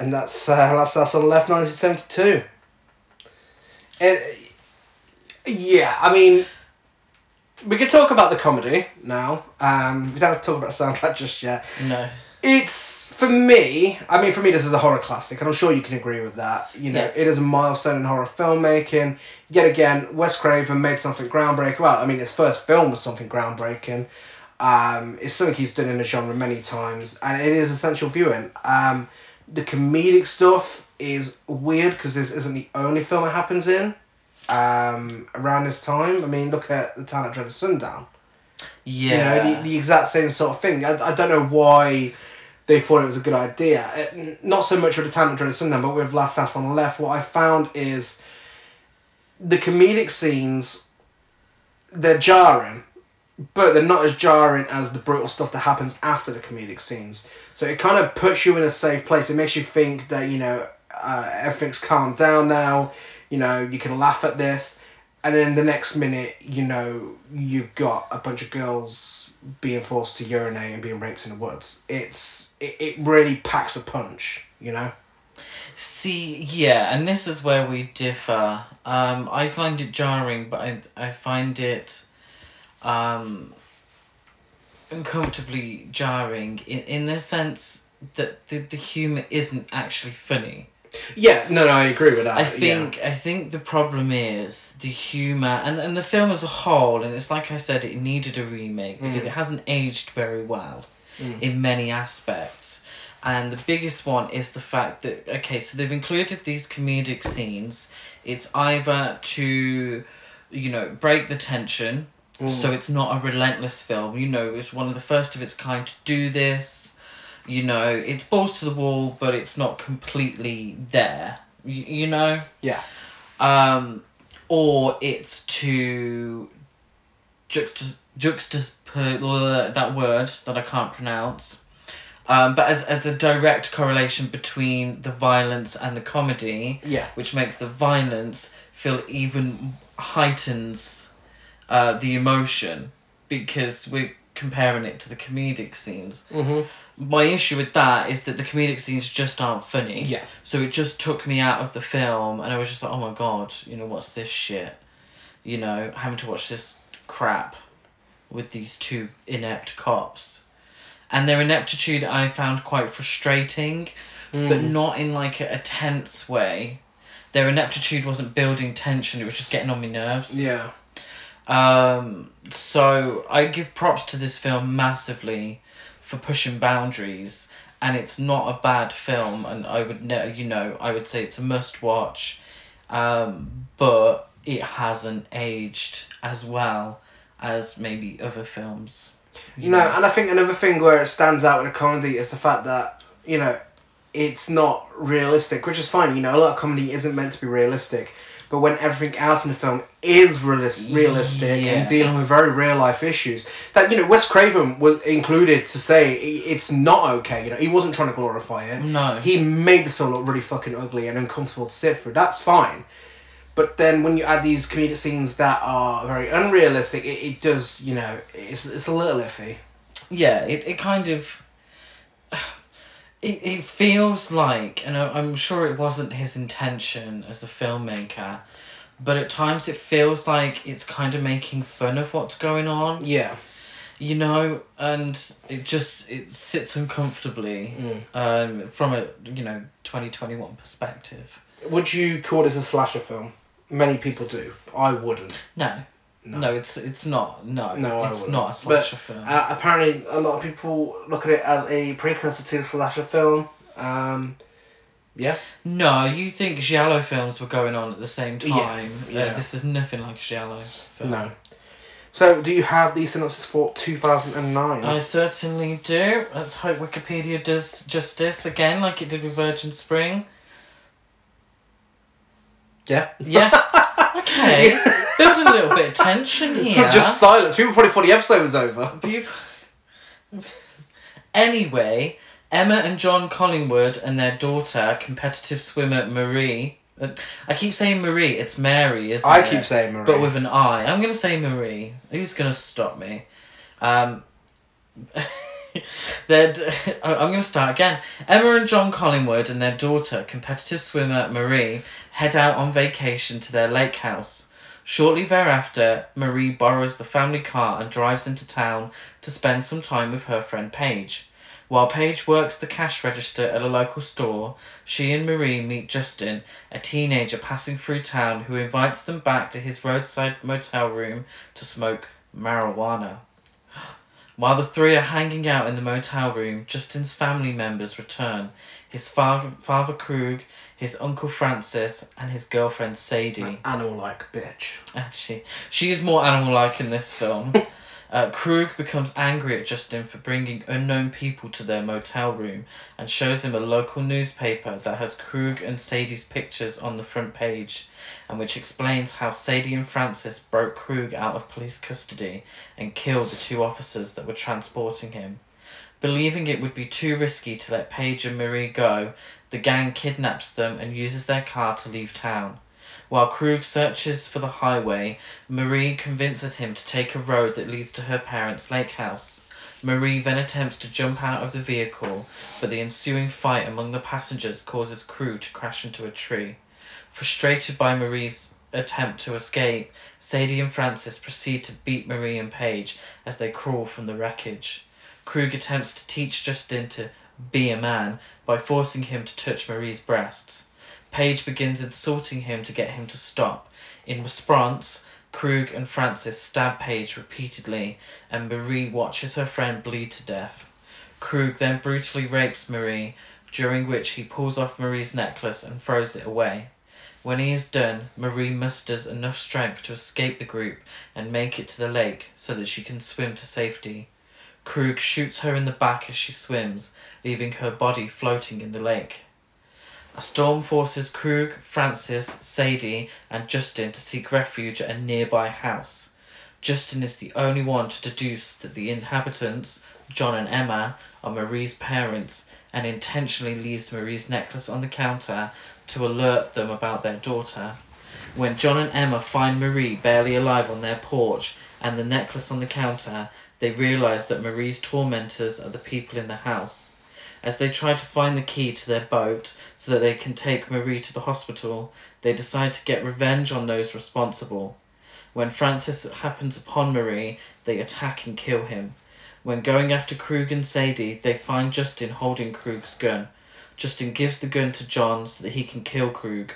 And that's uh, *laughs* that's that's on left 1972. It, yeah, I mean, we could talk about the comedy now. Um, we don't have to talk about the soundtrack *laughs* just yet. No. It's for me. I mean, for me, this is a horror classic, and I'm sure you can agree with that. You know, Yes. it is a milestone in horror filmmaking. Yet again, Wes Craven made something groundbreaking. Well, I mean, his first film was something groundbreaking. Um, it's something he's done in the genre many times, and it is essential viewing. Um, the comedic stuff is weird because this isn't the only film it happens in. Um, around this time, I mean, look at the Town That Dreaded Sundown. Yeah. You know, the, the exact same sort of thing. I, I don't know why they thought it was a good idea. Uh, n- not so much with the Town That Dreaded Sundown, but with Last House on the Left, what I found is the comedic scenes, they're jarring, but they're not as jarring as the brutal stuff that happens after the comedic scenes. So it kind of puts you in a safe place. It makes you think that, you know, uh, everything's calmed down now, you know, you can laugh at this and then the next minute, you know, you've got a bunch of girls being forced to urinate and being raped in the woods. It's it, it really packs a punch, you know. See, yeah, and this is where we differ. Um, I find it jarring, but I, I find it um, uncomfortably jarring in, in the sense that the, the humour isn't actually funny. Yeah, no, no, I agree with that. I think I think the problem is the humor and, and the film as a whole, and it's like I said, it needed a remake because Mm. it hasn't aged very well Mm. in many aspects. And the biggest one is the fact that okay, so they've included these comedic scenes. It's either to, you know, break the tension, Mm. so it's not a relentless film. You know, it's one of the first of its kind to do this. You know, it's balls to the wall, but it's not completely there. You, you know? Yeah. Um, or it's to juxtas juxtapose that word that I can't pronounce. Um, but as, as a direct correlation between the violence and the comedy, Yeah. which makes the violence feel even heightens uh, the emotion because we're comparing it to the comedic scenes. Mm-hmm. My issue with that is that the comedic scenes just aren't funny. Yeah. So it just took me out of the film, and I was just like, oh my god, you know, what's this shit? You know, having to watch this crap with these two inept cops. And their ineptitude I found quite frustrating, but Mm. not in like a, a tense way. Their ineptitude wasn't building tension, it was just getting on my nerves. Yeah. Um, so I give props to this film massively for pushing boundaries, and it's not a bad film. And I would ne- you know, I would say it's a must watch, um, but it hasn't aged as well as maybe other films. you No, know. and I think another thing where it stands out in a comedy is the fact that you know it's not realistic, which is fine. You know, a lot of comedy isn't meant to be realistic, but when everything else in the film is realis- realistic Yeah. and dealing with very real life issues, that you know Wes Craven was included to say it's not okay. You know, he wasn't trying to glorify it. No. he made this film look really fucking ugly and uncomfortable to sit through. That's fine. But then when you add these comedic scenes that are very unrealistic, it, it does, you know, it's, it's a little iffy. yeah, it, it kind of it, it feels like and I- I'm sure it wasn't his intention as a filmmaker but at times it feels like it's kind of making fun of what's going on Yeah. you know and it just it sits uncomfortably um, from a you know 2021 perspective Would you call this a slasher film? Many people do. I wouldn't. no no, it's it's not no, No, it's not a But, slasher film Uh, apparently, a lot of people look at it as a precursor to the slasher film. Um, yeah. No, you think Giallo films were going on at the same Yeah, time. Uh, yeah. this is nothing like a Giallo film. No. So, do you have the synopsis for 2009? I certainly do. Let's hope Wikipedia does justice again, like it did with Virgin Spring. yeah. Yeah. *laughs* okay. Building a little bit of tension *laughs* here. Just silence. People probably thought the episode was over. *laughs* Anyway, Emma and John Collingwood and their daughter, competitive swimmer Marie. uh, I keep saying Marie, it's Mary, isn't I it? keep saying Marie. But with an I. I'm going to say Marie. Who's going to stop me? Um, *laughs* I- I'm going to start again. Emma and John Collingwood and their daughter, competitive swimmer Marie, head out on vacation to their lake house. Shortly thereafter, Marie borrows the family car and drives into town to spend some time with her friend Paige. While Paige works the cash register at a local store, she and Marie meet Justin, a teenager passing through town who invites them back to his roadside motel room to smoke marijuana. While the three are hanging out in the motel room, Justin's family members return his father, father Krug, his uncle Francis, and his girlfriend Sadie. Animal like bitch. Actually, she is more animal like in this film. *laughs* uh, Krug becomes angry at Justin for bringing unknown people to their motel room and shows him a local newspaper that has Krug and Sadie's pictures on the front page, and which explains how Sadie and Francis broke Krug out of police custody and killed the two officers that were transporting him. Believing it would be too risky to let Paige and Marie go, the gang kidnaps them and uses their car to leave town. While Krug searches for the highway, Marie convinces him to take a road that leads to her parents' lake house. Marie then attempts to jump out of the vehicle, but the ensuing fight among the passengers causes Krug to crash into a tree. Frustrated by Marie's attempt to escape, Sadie and Francis proceed to beat Marie and Paige as they crawl from the wreckage. Krug attempts to teach Justin to be a man by forcing him to touch Marie's breasts. Paige begins insulting him to get him to stop. In response, Krug and Francis stab Paige repeatedly, and Marie watches her friend bleed to death. Krug then brutally rapes Marie, during which he pulls off Marie's necklace and throws it away. When he is done, Marie musters enough strength to escape the group and make it to the lake so that she can swim to safety. Krug shoots her in the back as she swims, leaving her body floating in the lake. A storm forces Krug, Francis, Sadie, and Justin to seek refuge at a nearby house. Justin is the only one to deduce that the inhabitants, John and Emma, are Marie's parents and intentionally leaves Marie's necklace on the counter to alert them about their daughter. When John and Emma find Marie barely alive on their porch and the necklace on the counter, they realize that Marie's tormentors are the people in the house. As they try to find the key to their boat so that they can take Marie to the hospital, they decide to get revenge on those responsible. When Francis happens upon Marie, they attack and kill him. When going after Krug and Sadie, they find Justin holding Krug's gun. Justin gives the gun to John so that he can kill Krug.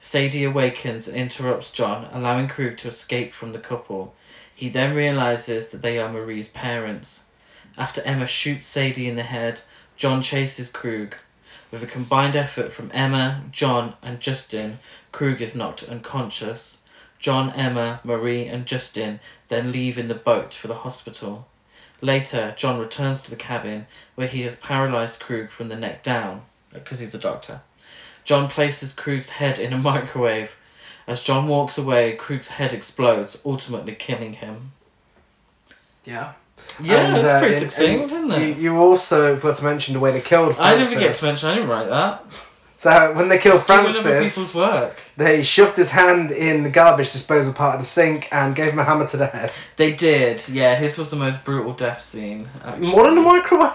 Sadie awakens and interrupts John, allowing Krug to escape from the couple. He then realizes that they are Marie's parents. After Emma shoots Sadie in the head, John chases Krug. With a combined effort from Emma, John, and Justin, Krug is knocked unconscious. John, Emma, Marie, and Justin then leave in the boat for the hospital. Later, John returns to the cabin where he has paralyzed Krug from the neck down, because he's a doctor. John places Krug's head in a microwave. As John walks away, Krug's head explodes, ultimately killing him. Yeah. Yeah, And, it's uh, pretty succinct, isn't You, it? you also forgot to mention the way they killed I Francis. didn't forget to mention, I didn't write that. So when they killed Francis, they shoved his hand in the garbage disposal part of the sink and gave him a hammer to the head. They did, yeah. His was the most brutal death scene. Actually. More than the microwave.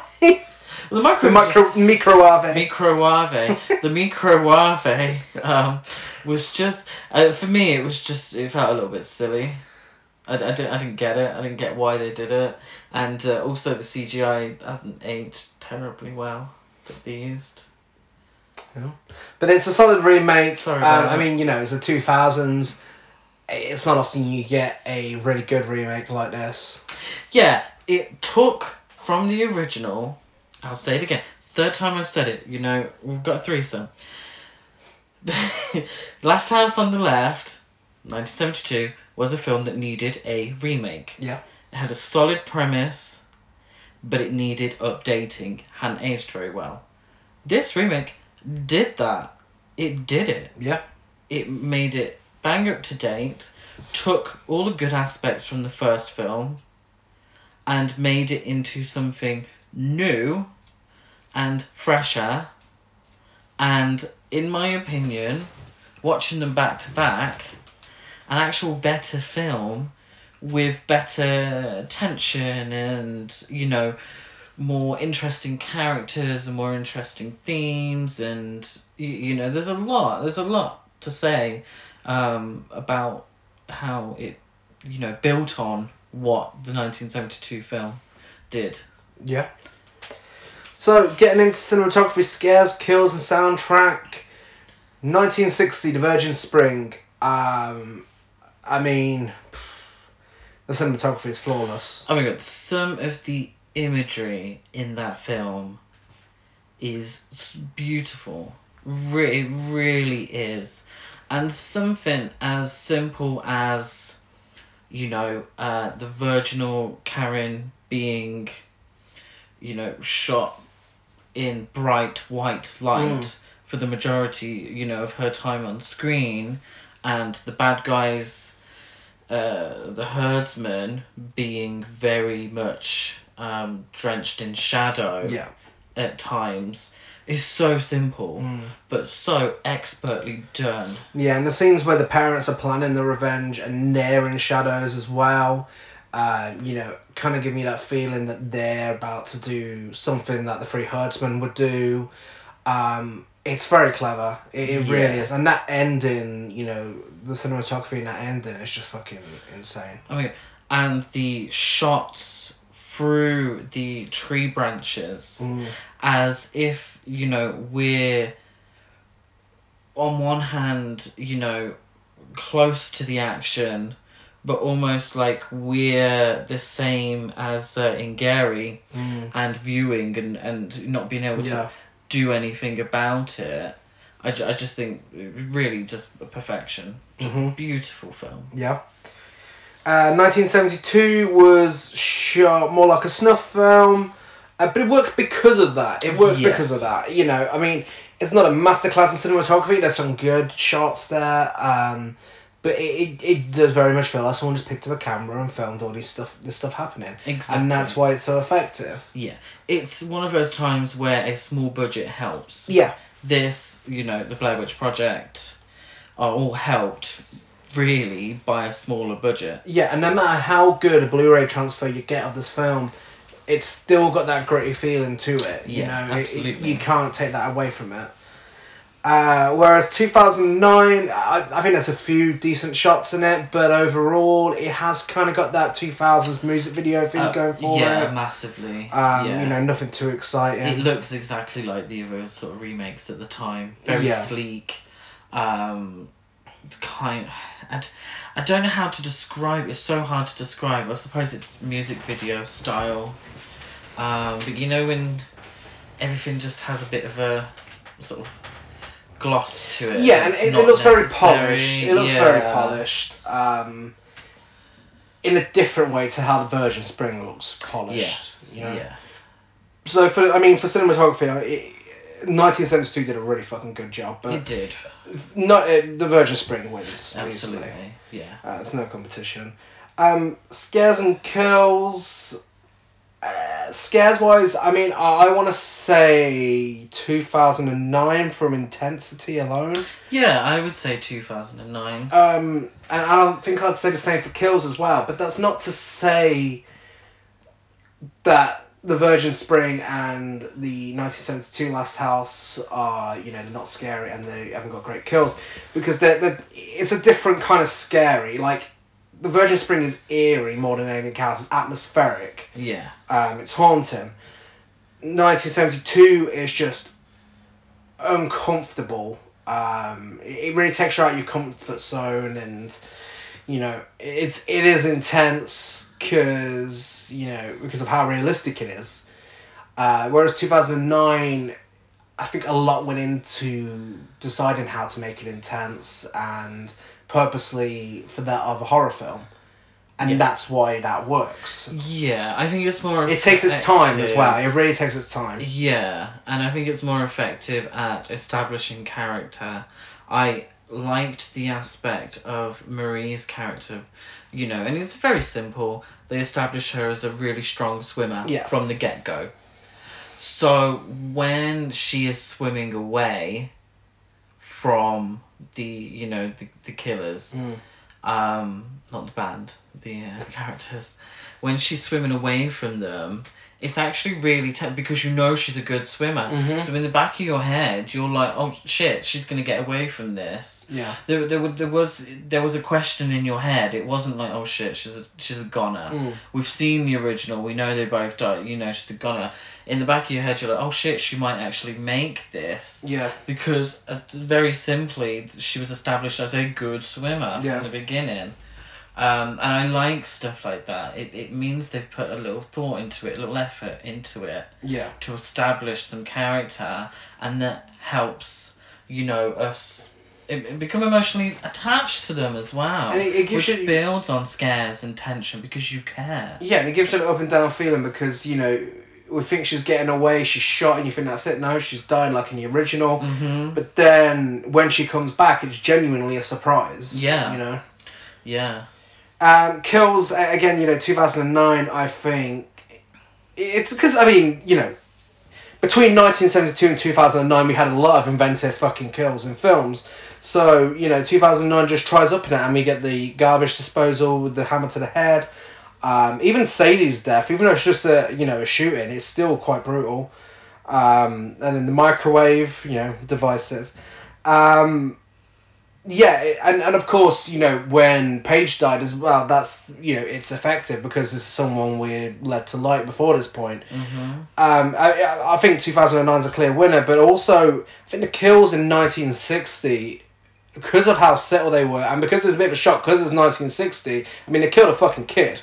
The micro The micro microwave. microwave. the microwave um, was just uh, for me. It was just it felt a little bit silly. I, I, didn't, I didn't get it. I didn't get why they did it, and uh, also the CGI hasn't aged terribly well that they used. But it's a solid remake. Sorry um, I mean, you know, it's the two thousands. It's not often you get a really good remake like this. Yeah, it took from the original. I'll say it again. It's the third time I've said it. You know, we've got a threesome. *laughs* Last House on the Left, 1972, was a film that needed a remake. Yeah. It had a solid premise, but it needed updating. Hadn't aged very well. This remake did that. It did it. Yeah. It made it bang up to date, took all the good aspects from the first film, and made it into something new and fresher. And in my opinion, watching them back to back, an actual better film with better tension and, you know, more interesting characters and more interesting themes and you, you know there's a lot there's a lot to say um, about how it you know built on what the 1972 film did Yeah. So, getting into cinematography, scares, kills, and soundtrack. 1960, The Virgin Spring. Um, I mean, the cinematography is flawless. oh my god some of the imagery in that film is beautiful Re- it really is and something as simple as you know uh, the virginal karen being you know shot in bright white light Mm. for the majority you know of her time on screen and the bad guys uh, the herdsman being very much um, drenched in shadow Yeah. at times is so simple but so expertly done Yeah, and the scenes where the parents are planning the revenge and they're in shadows as well, um, you know, kind of give me that feeling that they're about to do something that the Three Herdsmen would do. Um, it's very clever. It, it really is. And that ending, you know, the cinematography in that ending is just fucking insane. I mean, and the shots through the tree branches as if, you know, we're on one hand, you know, close to the action, but almost like we're the same as uh, Ingeri and viewing and, and not being able Yeah. to do anything about it. I, ju- I just think really just perfection. Just Mhm. Beautiful film. Yeah. Uh, 1972 was shot more like a snuff film, uh, but it works because of that. It works Yes. because of that. You know, I mean, it's not a masterclass in cinematography. There's some good shots there, um, but it, it, it does very much feel like someone just picked up a camera and filmed all this stuff. This stuff happening, Exactly. and that's why it's so effective. Yeah, it's one of those times where a small budget helps. Yeah, This, you know, the Blair Witch Project, are all helped really by a smaller budget. yeah, and no matter how good a Blu-ray transfer you get of this film, it's still got that gritty feeling to it. You Yeah, know, It- it- absolutely. you can't take that away from it. Uh, whereas 2009, I, I think there's a few decent shots in it, but overall, it has kind of got that 2000s music video thing Uh, going for yeah, it. massively. Um, yeah. You know, nothing too exciting. it looks exactly like the other sort of remakes at the time. Very Yeah. sleek. Um, kind. And I don't know how to describe. It's so hard to describe. I suppose it's music video style. Um, but you know when everything just has a bit of a sort of gloss to it. yeah, and it, it looks very polished. It looks very polished. Um, in a different way to how the Virgin Spring looks polished. Yes. you know? Yeah. So for I mean for cinematography, uh, it, 1972 did a really fucking good job, but It did. not uh, the Virgin Spring wins Absolutely. easily. Yeah. Uh, it's no competition. Um, scares and kills. Uh, scares wise, I mean, I, I want to say 2009 from intensity alone. Yeah, I would say 2009. Um, and I don't think I'd say the same for kills as well, but that's not to say that the Virgin Spring and the 1972 Last House are, you know, they're not scary and they haven't got great kills because they're, they're, it's a different kind of scary. Like, the Virgin Spring is eerie more than anything else. It's atmospheric. Yeah. Um, it's haunting. 1972 is just uncomfortable. Um, it, really takes you out of your comfort zone, and you know it's it is intense because you know because of how realistic it is. Uh, whereas 2009, I think a lot went into deciding how to make it intense and purposely for that of a horror film, and Yeah. that's why that works. Yeah, I think it's more. It takes its time as well. It really takes its time. Yeah, and I think it's more effective at establishing character. I liked the aspect of Marie's character, you know, and it's very simple. They establish her as a really strong swimmer Yeah. from the get go. So when she is swimming away from the, you know, the, the killers, Mm. um, not the band, the uh, *laughs* characters, when she's swimming away from them, it's actually really te- because you know she's a good swimmer. Mhm. So in the back of your head, you're like, oh shit, she's gonna get away from this. Yeah. There, there, there was there was a question in your head. It wasn't like, oh shit, she's a she's a goner. Mm. We've seen the original. We know they both died. You know, she's a goner. In the back of your head, you're like, oh shit, she might actually make this Yeah. because uh, very simply she was established as a good swimmer Yeah. from the beginning um, and i like stuff like that it, it means they've put a little thought into it a little effort into it Yeah. to establish some character and that helps you know us it, it become emotionally attached to them as well And it- it gives which you- builds on scares and tension because you care Yeah, and it gives you an up and down feeling because, you know, we think she's getting away, she's shot, and you think that's it. No, she's dying like in the original. mm-hmm. But then when she comes back, it's genuinely a surprise. Yeah. You know? yeah Um, Kills, again, you know, 2009, I think. It's because, I mean, you know, between 1972 and 2009, we had a lot of inventive fucking kills in films. So, you know, 2009 just tries up in it, and we get the garbage disposal with the hammer to the head. Um, even Sadie's death, even though it's just a, you know, a shooting, it's still quite brutal. Um, and then the microwave, you know, divisive. Um, yeah, and, and of course, you know, when Paige died as well, that's, you know, it's effective because this is someone we're led to like before this point. mm-hmm. Um, I- I, think 2009 is a clear winner, but also, I think the kills in 1960, because of how settled they were, and because there's a bit of a shock, because it's 1960, I mean, they killed a fucking kid.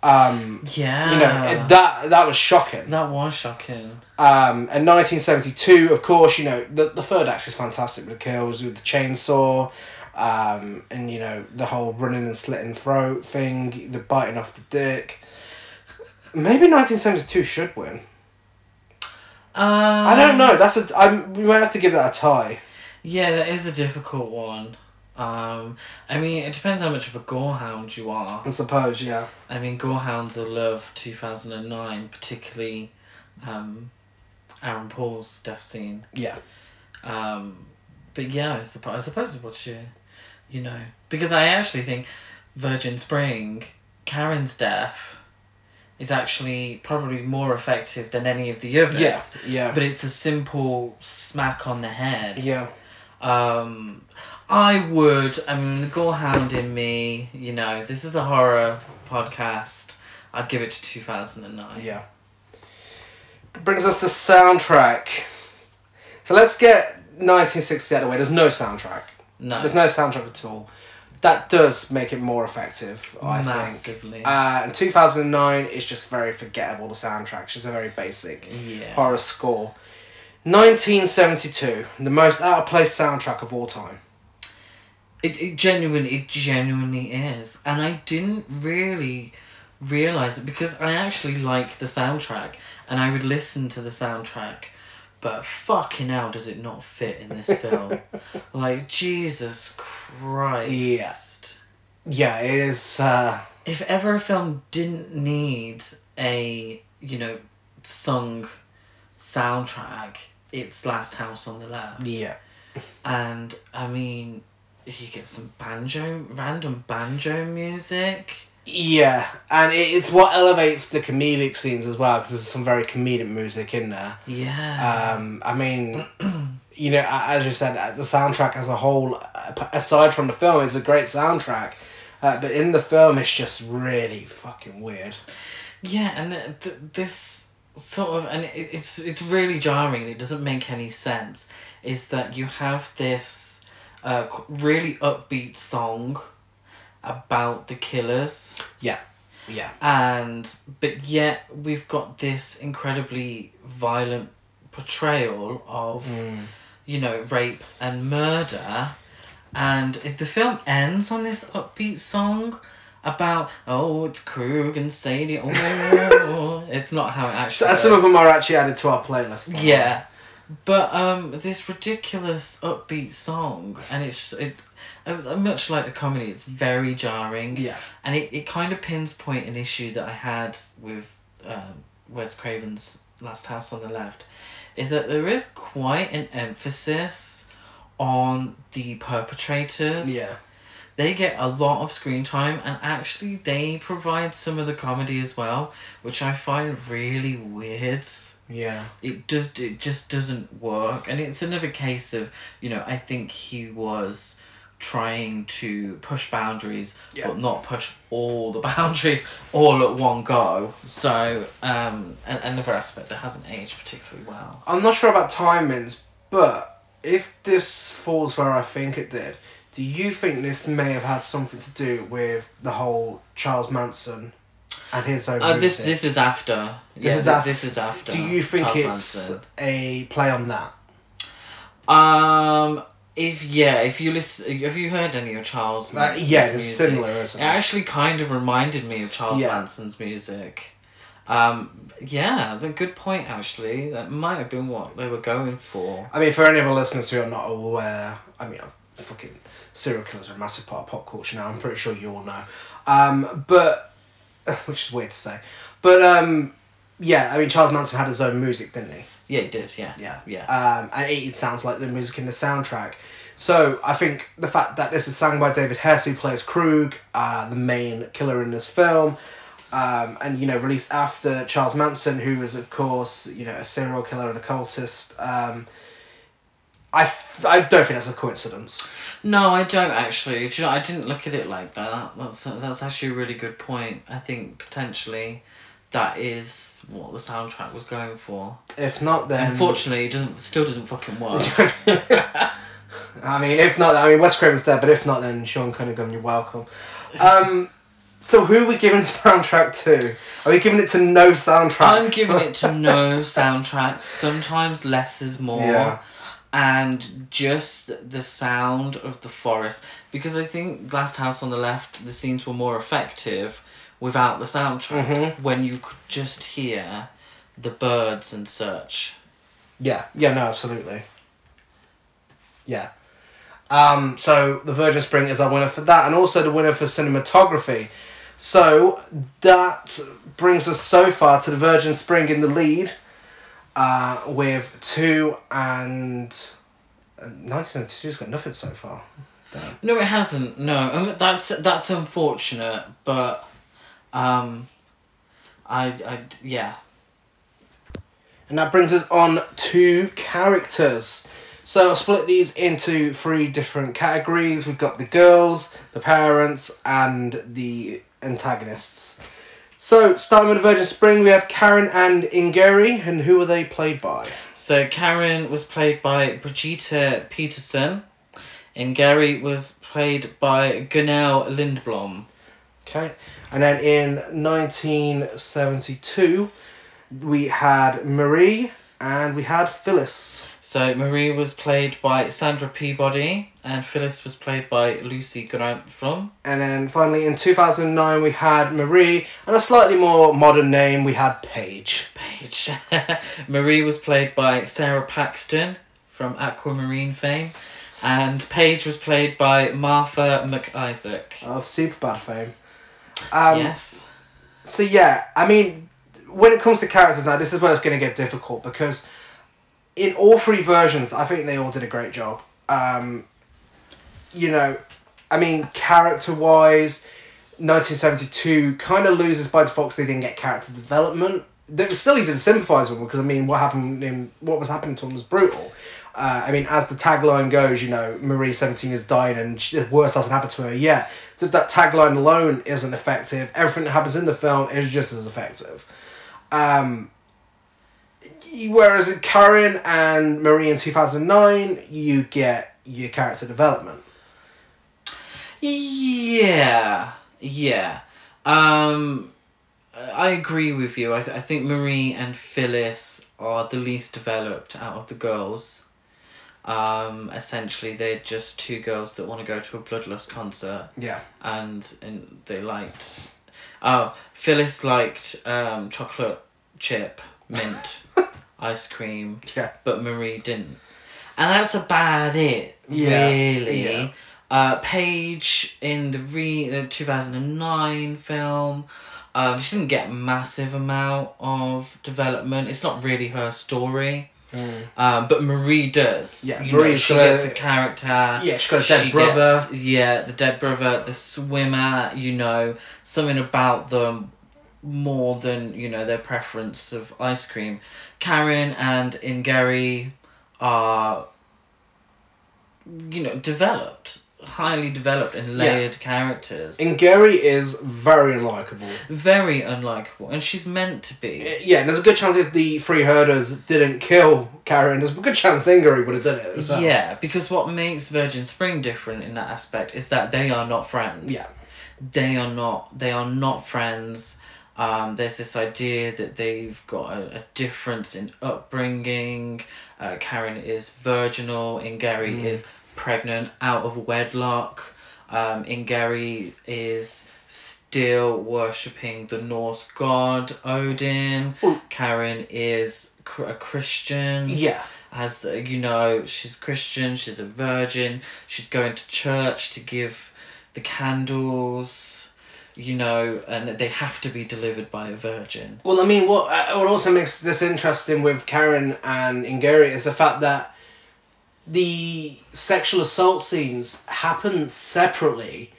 Um, yeah you know, it, that that was shocking. that was shocking Um, and 1972, of course, you know, the, the third act is fantastic with the kills, with the chainsaw. Um, and you know the whole running and slitting throat thing, the biting off the dick. Maybe nineteen seventy two should win. Um, I don't know. That's a. I'm, we might have to give that a tie. Yeah, that is a difficult one. Um, I mean, it depends how much of a gorehound you are. I suppose. Yeah. I mean, gorehounds will love two thousand and nine, particularly um, Aaron Paul's death scene. Yeah. Um, but yeah, I suppose I suppose what you, you know, because I actually think Virgin Spring, Karen's death, is actually probably more effective than any of the others. Yeah. Yeah. But it's a simple smack on the head. yeah. Um, I would. I mean, the gorehound in me. You know, this is a horror podcast. I'd give it to two thousand and nine. Yeah. Brings us to soundtrack. So let's get 1960 out of the way. There's no soundtrack. No. There's no soundtrack at all. That does make it more effective, I think. Massively. Uh, and 2009 is just very forgettable, the soundtrack. It's just a very basic yeah. horror score. 1972, the most out of place soundtrack of all time. It, it genuinely it genuinely is, and I didn't really realize it because I actually like the soundtrack, and I would listen to the soundtrack, but fucking hell, does it not fit in this film? *laughs* like Jesus Christ. Yeah. Yeah, it is. Uh, if ever a film didn't need a you know sung soundtrack it's last house on the left yeah. and i mean you get some banjo random banjo music Yeah, and it, it's what elevates the comedic scenes as well because there's some very comedic music in there. yeah Um, I mean, *clears throat* you know, as you said, uh, the soundtrack as a whole, uh, aside from the film, it's a great soundtrack. Uh, but in the film, it's just really fucking weird. yeah and th- th- this sort of and it, it's it's really jarring and it doesn't make any sense is that you have this uh, really upbeat song about the killers Yeah. Yeah. And but yet we've got this incredibly violent portrayal of Mm. you know rape and murder and if the film ends on this upbeat song about oh it's Krug and Sadie oh *laughs* it's not how it actually So, some of them are actually added to our playlist. yeah but um this ridiculous upbeat song and it's it uh, much like the comedy it's very jarring Yeah. and it, it kind of pins point an issue that I had with um, Wes Craven's Last House on the Left, is that there is quite an emphasis on the perpetrators. Yeah. They get a lot of screen time and actually they provide some of the comedy as well, which I find really weird. Yeah. It does it just doesn't work. And it's another case of, you know, I think he was trying to push boundaries Yeah. but not push all the *laughs* boundaries all at one go. So, um and another aspect that hasn't aged particularly well. I'm not sure about timings, but if this falls where I think it did, do you think this may have had something to do with the whole Charles Manson and his own Uh, this music? this is after. Yeah, is thi- af- this is after. Do you think Charles it's Manson. a play on that? Um if yeah, if you listen have you heard any of Charles Uh, Manson's yeah, it's music? similar, isn't It it? actually kind of reminded me of Charles Yeah. Manson's music. Um, yeah, the good point actually. That might have been what they were going for. I mean, for any of our listeners who are not aware, I mean, fucking serial killers are a massive part of pop culture now. I'm pretty sure you all know. Um, but, *sighs* which is weird to say. But, um, yeah, I mean, Charles Manson had his own music, didn't he? Yeah, he did. Yeah. Yeah. Yeah. Um, and it, it sounds like the music in the soundtrack. So I think the fact that this is sung by David Hess, who plays Krug, uh, the main killer in this film, um, and you know released after Charles Manson, who was of course you know a serial killer and a cultist. Um, I, f- I don't think that's a coincidence. No, I don't actually. Do you know, I didn't look at it like that. That's that's actually a really good point. I think potentially that is what the soundtrack was going for. If not, then Unfortunately, it doesn't still doesn't fucking work. *laughs* I mean, if not, I mean Wes Craven's dead, but if not, then Sean Cunningham, you're welcome. Um, so who are we giving the soundtrack to? Are we giving it to no soundtrack? I'm giving it to no *laughs* soundtrack. Sometimes less is more. Yeah. And just the sound of the forest because I think Last House on the Left the scenes were more effective without the soundtrack Mhm. when you could just hear the birds and such. Yeah, yeah, no, absolutely. Yeah. Um, so the Virgin Spring is our winner for that, and also the winner for cinematography. So that brings us so far to the Virgin Spring in the lead, uh, with two and uh, 1972's got nothing so far. Damn. No, it hasn't. No, Um, that's that's unfortunate, but um, I I yeah. And that brings us on to characters. So I'll split these into three different categories. We've got the girls, the parents, and the antagonists. So starting with Virgin Spring, we had Karen and Ingeri, and who were they played by? So Karen was played by Brigitte Peterson, Gary was played by Gunnel Lindblom. Okay. And then in 1972, we had Marie and we had Phyllis. So Marie was played by Sandra Peabody, and Phyllis was played by Lucy Grantham. And then finally in 2009, we had Marie, and a slightly more modern name, we had Paige. Paige. *laughs* Marie was played by Sara Paxton from Aquamarine fame, and Paige was played by Martha McIsaac. of Superbad fame. Um, yes. So yeah, I mean, when it comes to characters now, this is where it's going to get difficult because in all three versions, I think they all did a great job. Um, you know, I mean, character wise, 1972 kind of loses by default because they didn't get character development. Was still easy to sympathise with them because I mean, what happened in what was happening to them was brutal. Uh, I mean, as the tagline goes, you know, Marie seventeen is dying and she, worse hasn't happened to her yet. So if that tagline alone isn't effective, everything that happens in the film is just as effective. Um, whereas in Karen and Marie in two thousand nine, you get your character development. Yeah, yeah. Um, I agree with you. I, th- I think Marie and Phyllis are the least developed out of the girls. Um, essentially, they're just two girls that want to go to a Bloodlust concert, Yeah. and and they liked. Oh, Phyllis liked um, chocolate chip mint *laughs* ice cream, Yeah. but Marie didn't. And that's about it, Yeah, really. yeah. Uh, Paige in the re two thousand and nine film, um, she didn't get massive amount of development. It's not really her story. Um, but Marie does. Yeah, you know, she got a- gets a character. Yeah, she's got a dead She brother. gets- yeah, the dead brother, the swimmer. You know, something about them more than you know their preference of ice cream. Karen and Ingeri are, you know, developed, highly developed and layered characters. And Gary is very unlikable. Very unlikable, and she's meant to be. Yeah, and there's a good chance if the three herders didn't kill Karen, there's a good chance Ingeri would have done it herself. Yeah, because what makes Virgin Spring different in that aspect is that they are not friends. Yeah. They are not. They are not friends. Um, there's this idea that they've got a, a difference in upbringing. Uh, Karen is virginal. Ingeri Mm. is pregnant out of wedlock. Um, Ingeri is still worshipping the Norse god Odin. Well- Karen is cr- a Christian Yeah. As the you know she's Christian, she's a virgin, she's going to church to give the candles, you know, and they have to be delivered by a virgin. Well, I mean, what uh, what also makes this interesting with Karen and Ingeri is the fact that the sexual assault scenes happen separately.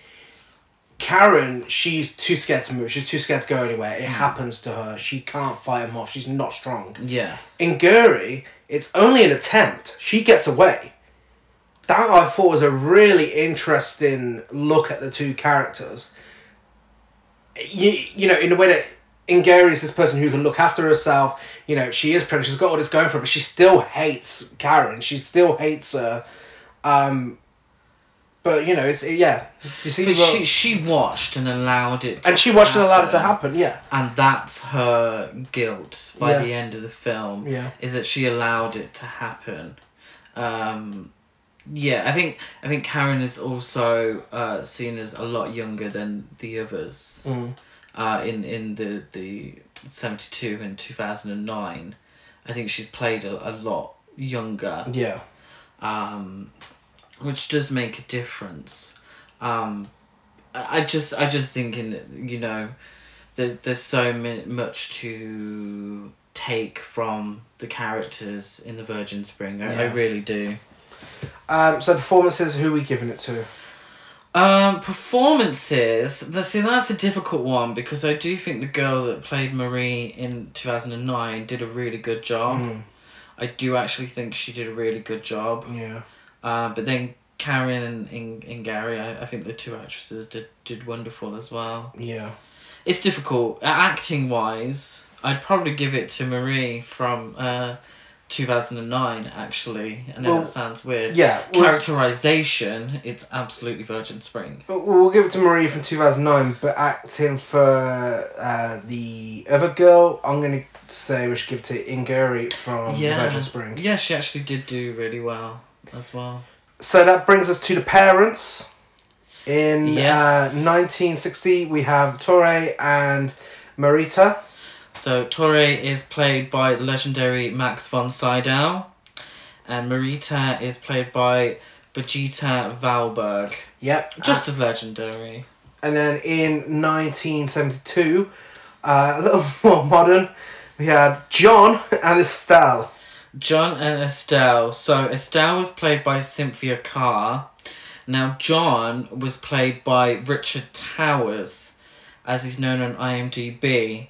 Karen, she's too scared to move. She's too scared to go anywhere. It hmm. happens to her. She can't fight him off. She's not strong. Yeah. Ingeri, it's only an attempt. She gets away. That I thought was a really interesting look at the two characters. You, you know, in a way that Ingeri is this person who can look after herself. You know, she is pregnant. She's got all this going for her, but she still hates Karen. She still hates her. Um, but you know, it's yeah. You see, But well- she she watched and allowed it to and she watched and allowed it to happen. happen. Yeah, And that's her guilt by Yeah. the end of the film. Yeah. Is that she allowed it to happen. Um, yeah, I think I think Karen is also uh, seen as a lot younger than the others. Mm. Uh, in in the the seventy two and two thousand and nine, I think she's played a, a lot younger, Yeah. um, which does make a difference. Um, I just I just think in you know, there's there's so many, much to take from the characters in the Virgin Spring. I, I really do. Um, so performances, who are we giving it to? Um, performances. See, that's a difficult one because I do think the girl that played Marie in two thousand and nine did a really good job. Mm. I do actually think she did a really good job. Yeah. Uh, but then Karen and, and, and Gary, I, I think the two actresses did did wonderful as well. Yeah. It's difficult. Acting wise, I'd probably give it to Marie from uh, 2009, actually. I know Well, that sounds weird. Yeah. We'll, Characterization, it's absolutely Virgin Spring. we'll give it to Marie from 2009, but acting for uh, the other girl, I'm going to say we should give it to ingeri from Yeah. Virgin Spring. Yeah, she actually did do really well as well. So that brings us to the parents. In Yes. uh, 1960, we have Torre and Marita. So Torre is played by legendary Max von Sydow, and Marita is played by Brigitte Valberg, Yep. just as legendary. And then in 1972, uh, a little *laughs* more modern, we had John and Estelle. John and Estelle. So Estelle was played by Cynthia Carr. Now John was played by Richard Towers, as he's known on IMDb.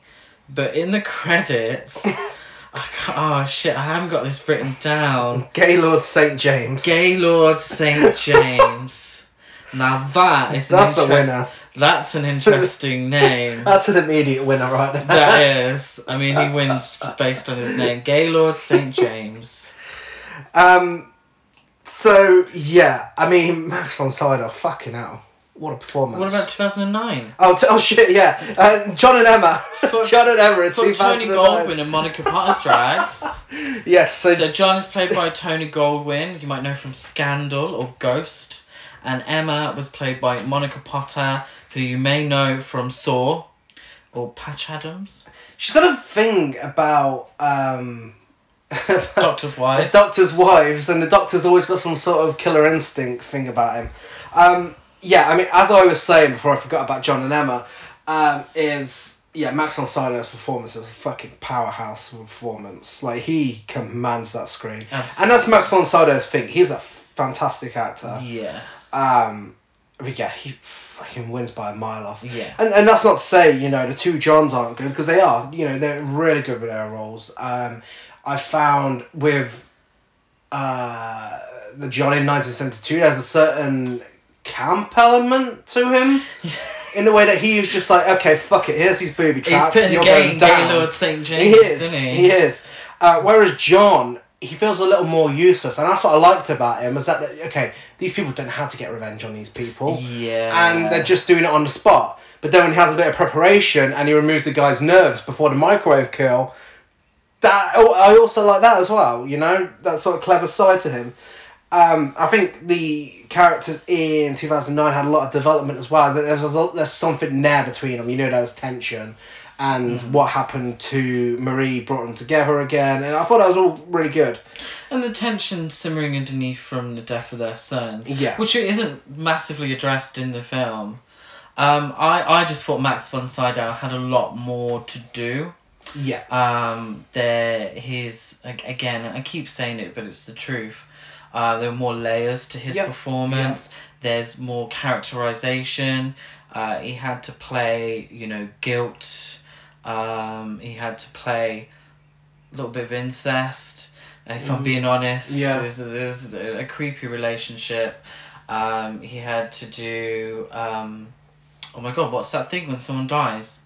But in the credits, *laughs* I oh shit, I haven't got this written down. Gaylord St. James. Gaylord St *laughs* James. now that is an That's a winner. That's an interesting *laughs* name. That's an immediate winner right there. that is. I mean, he wins just based on his name, Gaylord St James. Um, so, yeah, I mean, Max von Sydow, fucking hell. What a performance. What about 2009? Oh, t- oh shit, yeah. Uh, John and Emma. Put- *laughs* John and Emma in Put Tony 2009. Goldwyn and Monica Potter's drags. *laughs* Yes, so, So John is played by Tony Goldwyn, you might know from Scandal or Ghost. And Emma was played by Monica Potter, who you may know from Saw or Patch Adams. she's got a thing about. Um, *laughs* Doctor's the Wives. doctor's wives, and the doctor's always got some sort of killer instinct thing about him. Um, yeah, I mean, as I was saying before, I forgot about John and Emma. Um, is yeah, Max von Sydow's performance is a fucking powerhouse of a performance. Like he commands that screen, Absolutely. and that's Max von Sydow's thing. He's a fantastic actor. Yeah. Um, but yeah, he fucking wins by a mile off. Yeah. And, and that's not to say, you know, the two Johns aren't good, because they are. You know, they're really good with their roles. Um, I found with uh, the John in 1972, there's a certain camp element to him. *laughs* in the way that he was just like, okay, fuck it, here's these booby He's traps. putting you're the down. Gaylord St. He James, is. isn't he? He is. Uh, whereas John, he feels a little more useless, and that's what I liked about him. Is that okay? These people don't know how to get revenge on these people, Yeah. and they're just doing it on the spot. But then when he has a bit of preparation and he removes the guy's nerves before the microwave kill, that oh, I also like that as well. You know that sort of clever side to him. Um, I think the characters in two thousand nine had a lot of development as well. There's there's, there's something there between them. You know, there was tension, and what happened to Marie brought them together again, and I thought that was all really good. And the tension simmering underneath from the death of their son. Yeah. Which isn't massively addressed in the film. Um, I, I just thought Max von Sydow had a lot more to do. Yeah, Um, there, his again, I keep saying it, but it's the truth. Uh, there are more layers to his Yeah. performance. There's more characterization. Uh, he had to play, you know, guilt. Um, he had to play a little bit of incest. If I'm being honest, Mm. Yeah. there's, there's a creepy relationship. Um, he had to do. Um, oh my god, what's that thing when someone dies?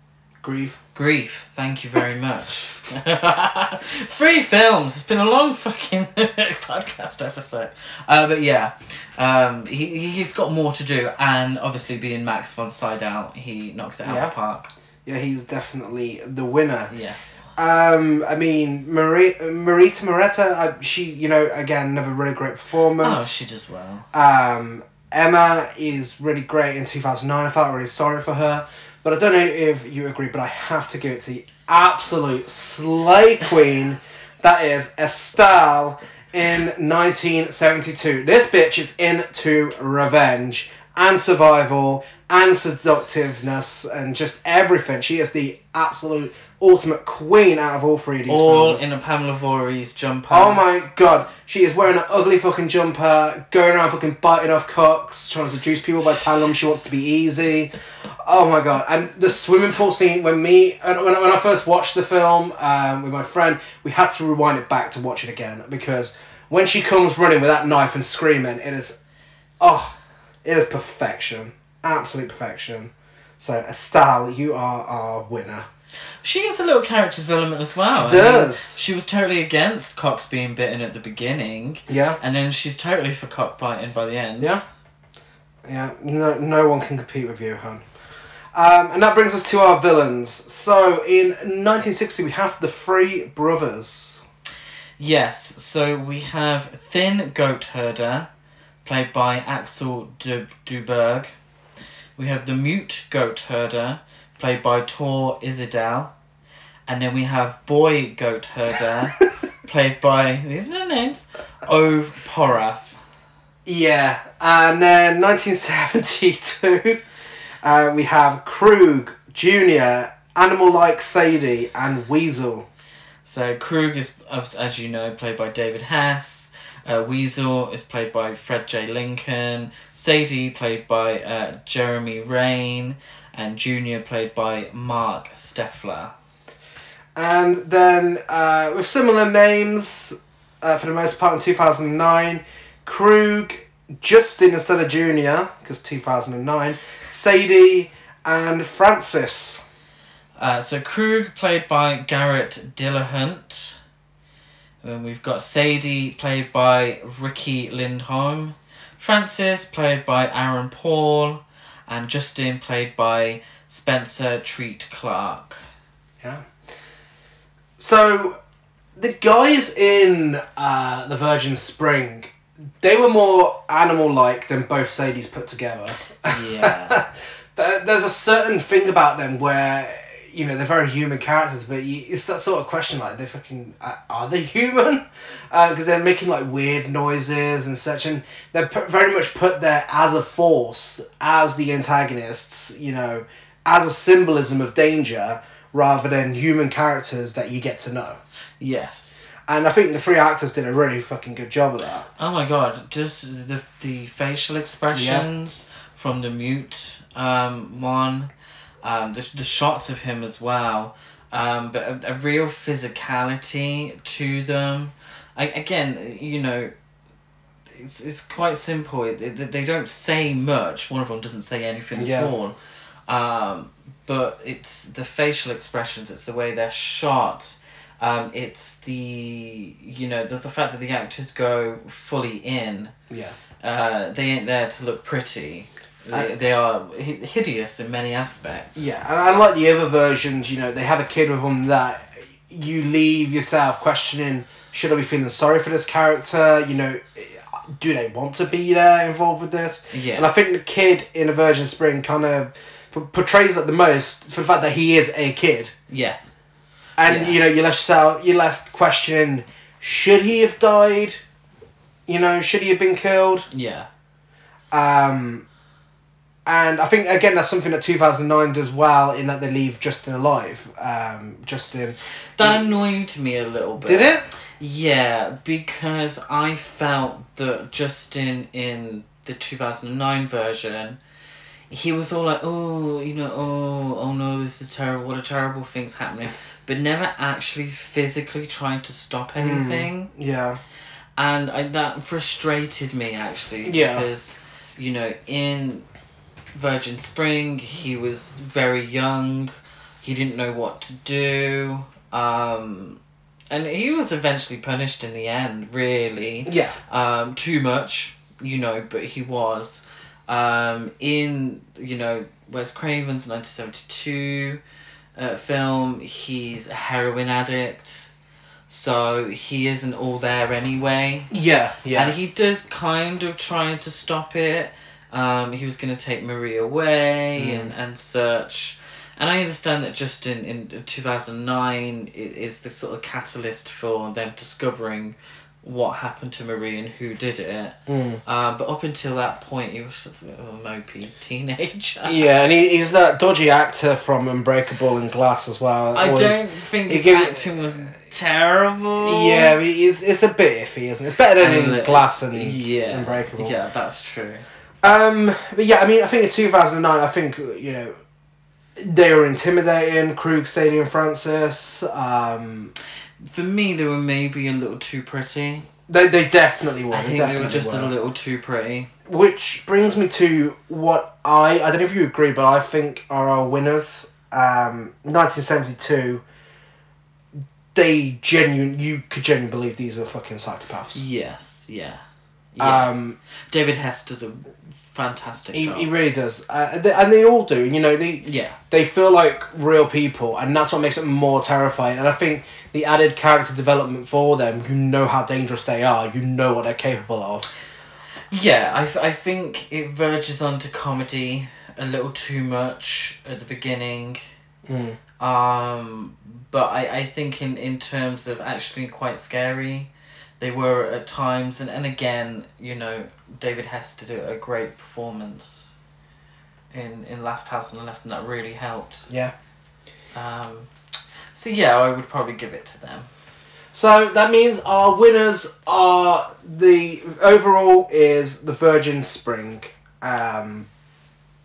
Grief. Grief. Thank you very much. *laughs* Three films. It's been a long fucking *laughs* podcast episode. Uh, but yeah, um, he he- he's got more to do, and obviously being Max von Sydow, he knocks it out Yeah. of the park. Yeah, he's definitely the winner. Yes. Um, I mean, Marie, Marita Moretta, uh, she, you know, again, another really great performance. Oh, she does well. Um, Emma is really great in 2009. I felt really sorry for her. But I don't know if you agree, but I have to give it to the absolute slay queen that is Estelle in 1972. This bitch is into revenge and survival and seductiveness and just everything. She is the absolute ultimate queen out of all three of these All films. in a Pamela Voorhees jumper. Oh my god, she is wearing an ugly fucking jumper, going around fucking biting off cocks, trying to seduce people by telling them she wants to be easy. Oh my god, and the swimming pool scene when me, and when, when I first watched the film um, with my friend, we had to rewind it back to watch it again because when she comes running with that knife and screaming, it is, oh, it is perfection. Absolute perfection. So, Estelle, you are our winner. She gets a little character development as well. She I mean, does. she was totally against cocks being bitten at the beginning, Yeah. and then she's totally for cock biting by the end. Yeah. Yeah, no, no one can compete with you, hon. Um, and that brings us to our villains. So, in 1960, we have the Three Brothers. Yes, so we have Thin Goat Herder, played by Axel du- Duberg. We have the Mute Goat Herder, played by Tor Isedal. And then we have Boy Goat Herder, *laughs* played by, these are their names, Ove Porath. Yeah, and then 1972, uh, we have Krug, Junior, Animal Like Sadie, and Weasel. So Krug is, as as you know, played by David Hess. Uh, Weasel is played by Fred J. Lincoln. Sadie played by uh, Jeramie Rain. And Junior played by Marc Sheffler. And then, uh, with similar names, uh, for the most part in 2009, Krug, Justin instead of Junior, because 2009, Sadie, and Francis. Uh, so Krug played by Garrett Dillahunt. And we've got Sadie played by Riki Lindhome. Francis played by Aaron Paul. And Justin played by Spencer Treat Clark. Yeah. So, the guys in uh, the Virgin Spring, they were more animal-like than both Sadies put together. Yeah. *laughs* There's a certain thing about them where you know they're very human characters, but you, it's that sort of question like they fucking uh, are they *laughs* human? Because they're making like weird noises and such, and they're pu- very much put there as a force, as the antagonists, you know, as a symbolism of danger, rather than human characters that you get to know. yes. And I think the three actors did a really fucking good job of that. Oh my god, just the the facial expressions from the mute um, one, um, the, the shots of him as well, um, but a, a real physicality to them. I, again, you know, it's, it's quite simple. It, it, they don't say much. One of them doesn't say anything Yeah. at all. Um, but it's the facial expressions, it's the way they're shot. Um, it's the you know the, the fact that the actors go fully in. Yeah. Uh, they ain't there to look pretty. They, I- they are hideous in many aspects. Yeah, and unlike the other versions, you know, they have a kid with them that you leave yourself questioning: Should I be feeling sorry for this character? You know, do they want to be there involved with this? Yeah. And I think the kid in a Virgin Spring kind of p- portrays it the most for the fact that he is a kid, Yes. and Yeah. you know, you left yourself, you left questioning: Should he have died? You know, should he have been killed? Yeah. Um, and I think again that's something that two thousand nine does well in that they leave Justin alive. Um, Justin That annoyed me a little bit. did it? Yeah, because I felt that Justin in the 2009 version, he was all like, oh, you know, oh, oh no, this is terrible, what a terrible thing's happening, but never actually physically trying to stop anything. Yeah, And I, that frustrated me actually, Yeah. because, you know, in Virgin Spring, he was very young, he didn't know what to do. Um, and he was eventually punished in the end, really. yeah, Um, too much, you know, but he was. Um, in, you know, Wes Craven's 1972, uh, film. He's a heroin addict, so he isn't all there anyway. Yeah, yeah. And he does kind of try to stop it. Um, he was going to take Marie away Mm. and, and search. And I understand that just in, in 2009 is the sort of catalyst for them discovering what happened to Marie and who did it. Mm. Um, but up until that point, he was sort of a bit of a mopey teenager. *laughs* Yeah, and he, he's that dodgy actor from Unbreakable and Glass as well. I Always- don't think his give- acting was terrible. Yeah, it's, it's a bit iffy, isn't it? It's better than And in the- Glass and yeah, Unbreakable. Yeah, that's true. Um, but yeah, I mean, I think in 2009, I think, you know, they were intimidating. Krug, Sadie, and Francis. Um, For me, they were maybe a little too pretty. they, they definitely were. I they think they were just were. a little too pretty. Which brings me to what I I don't know if you agree, but I think are our winners. Um, nineteen seventy two. They genuine you could genuinely believe these are fucking psychopaths. Yes, yeah. yeah. Um, David Hess does a fantastic he, job. he really does, uh, and they, and they all do. You know, they yeah, they feel like real people, and that's what makes it more terrifying. And I think the added character development for them, you know how dangerous they are, you know what they're capable of. yeah. I, I think it verges onto comedy a little too much at the beginning. Mm. Um, but I, I think in, in terms of actually quite scary, they were at times. And, and again, you know, David Hess did a, a great performance in, in Last House on the Left, and that really helped. Yeah. Um, so yeah, I would probably give it to them. So that means our winners are the overall is the Virgin Spring. Um,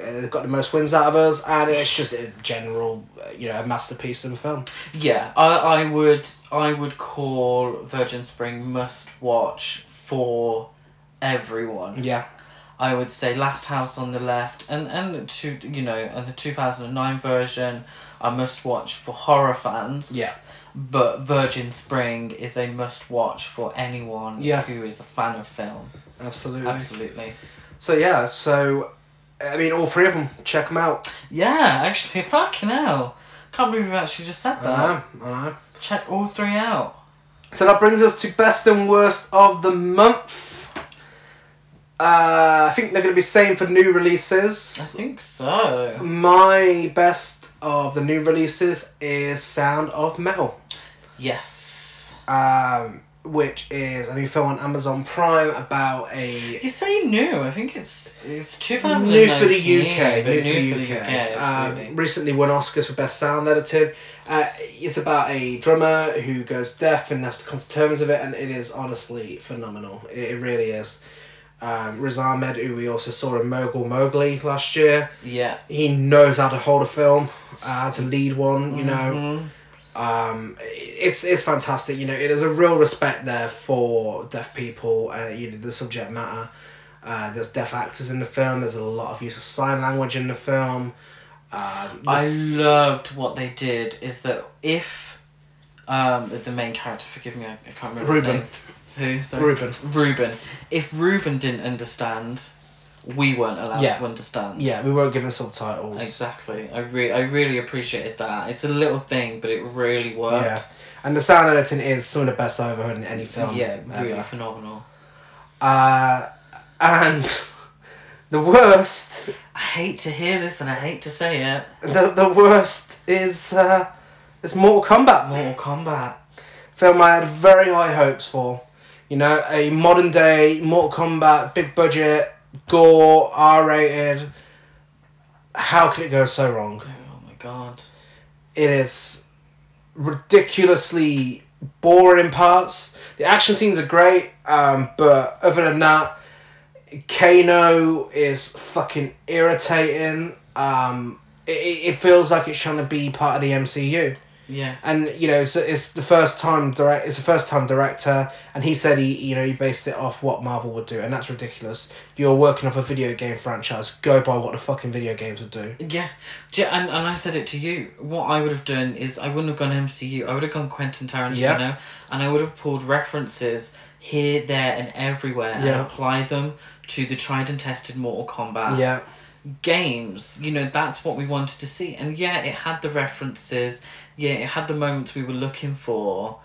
uh, they've got the most wins out of us, and it's just a general, uh, you know, a masterpiece of a film. Yeah, I, I would I would call Virgin Spring must watch for everyone. Yeah, I would say Last House on the Left and and the two you know and the two thousand and nine version I must watch for horror fans. yeah, But Virgin Spring is a must watch for anyone Yeah. who is a fan of film. absolutely. Absolutely. So yeah, so I mean, all three of them, check them out. Yeah, actually, fucking hell. Can't believe we've actually just said I that. know, I know. Check all three out. So that brings us to best and worst of the month. Uh, I think they're going to be same for new releases. I think so. My best of the new releases is Sound of Metal, Yes. um, which is a new film on Amazon Prime about a You say new. I think it's it's two new for the UK. but New for the UK. absolutely. Um, recently won Oscars for best sound editing. Uh, it's about a drummer who goes deaf and has to come to terms with it, and it is honestly phenomenal. It, it really is. Um, Riz Ahmed, who we also saw in Mogul Mowgli last year, yeah. he knows how to hold a film, uh, how to lead one. You know, Mhm. Um, it's it's fantastic. You know, it is a real respect there for deaf people. Uh, you know, the subject matter. Uh, there's deaf actors in the film. There's a lot of use of sign language in the film. Um, I loved what they did. Is that if um the main character, forgive me, I, I can't remember Ruben. Who? Sorry. Ruben. Ruben. If Ruben didn't understand, we weren't allowed Yeah. to understand. Yeah, we weren't given subtitles. Exactly. I re- I really appreciated that. It's a little thing, but it really worked. Yeah, and the sound editing is some of the best I've ever heard in any film. Yeah, really phenomenal. Uh, and *laughs* the worst, I hate to hear this and I hate to say it. the the worst is uh, is Mortal Kombat. Mortal Kombat. film I had very high hopes for. You know, a modern day Mortal Kombat, big budget, gore, R rated. How can it go so wrong? Oh my god. It is ridiculously boring in parts. The action scenes are great, um, but other than that, Kano is fucking irritating. Um, it it feels like it's trying to be part of the MCU. Yeah. and you know, so it's the first time direct. It's the first time director, and he said he, you know, he based it off what Marvel would do, and that's ridiculous. You're working off a video game franchise. Go by what the fucking video games would do. Yeah, yeah, and, and I said it to you. What I would have done is I wouldn't have gone MCU. I would have gone Quentin Tarantino, Yeah. and I would have pulled references here, there, and everywhere, Yeah. and apply them to the tried and tested Mortal Kombat. Yeah, games. You know, that's what we wanted to see. And yeah, it had the references. Yeah, it had the moments we were looking for.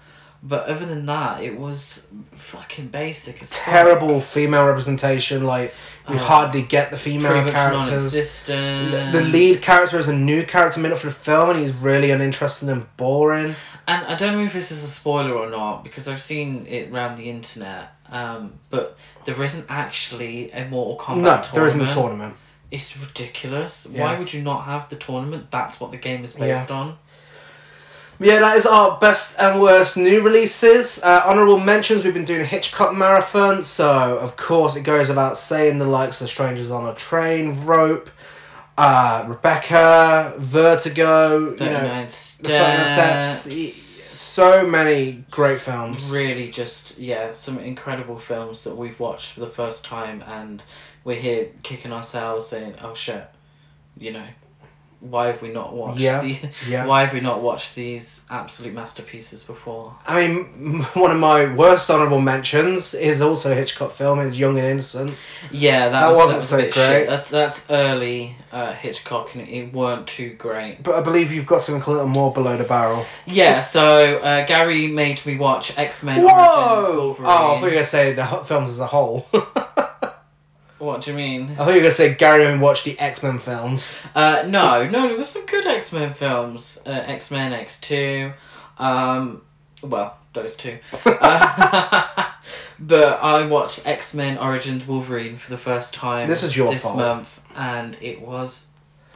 But other than that, it was fucking basic. As fuck. Terrible female representation. Like we Oh. hardly get the female characters. The, the lead character is a new character made up for the film, and he's really uninteresting and boring. And I don't know if this is a spoiler or not because I've seen it around the internet. Um, but there isn't actually a Mortal Kombat no, tournament. there isn't a tournament. It's ridiculous. Yeah. Why would you not have the tournament? That's what the game is based on. Yeah, that is our best and worst new releases. Uh, honorable mentions, we've been doing a Hitchcock marathon, so of course it goes without saying the likes of Strangers on a Train, Rope, uh, Rebecca, Vertigo, you know, 39 The steps. 39 Steps. So many great films. Really, just yeah, some incredible films that we've watched for the first time, and we're here kicking ourselves, saying, "Oh shit," you know, why have we not watched Yeah, the? yeah. Why have we not watched these absolute masterpieces before? I mean, one of my worst honorable mentions is also a Hitchcock film, is Young and Innocent. Yeah, that, That was, was so great. Shit. That's that's early uh, Hitchcock, and it, weren't too great. But I believe you've got something a little more below the barrel. Yeah, so uh, Gary made me watch X Men Origins Whoa! Wolverine. Oh, I thought you were going to say the films as a whole. *laughs* What do you mean? I thought you were going to say Gary and watched the X Men films. Uh, no, no, there was some good X Men films. Uh, X Men X Two, um, well, those two. *laughs* Uh, *laughs* but I watched X Men Origins Wolverine for the first time. This is your this fault. month, and it was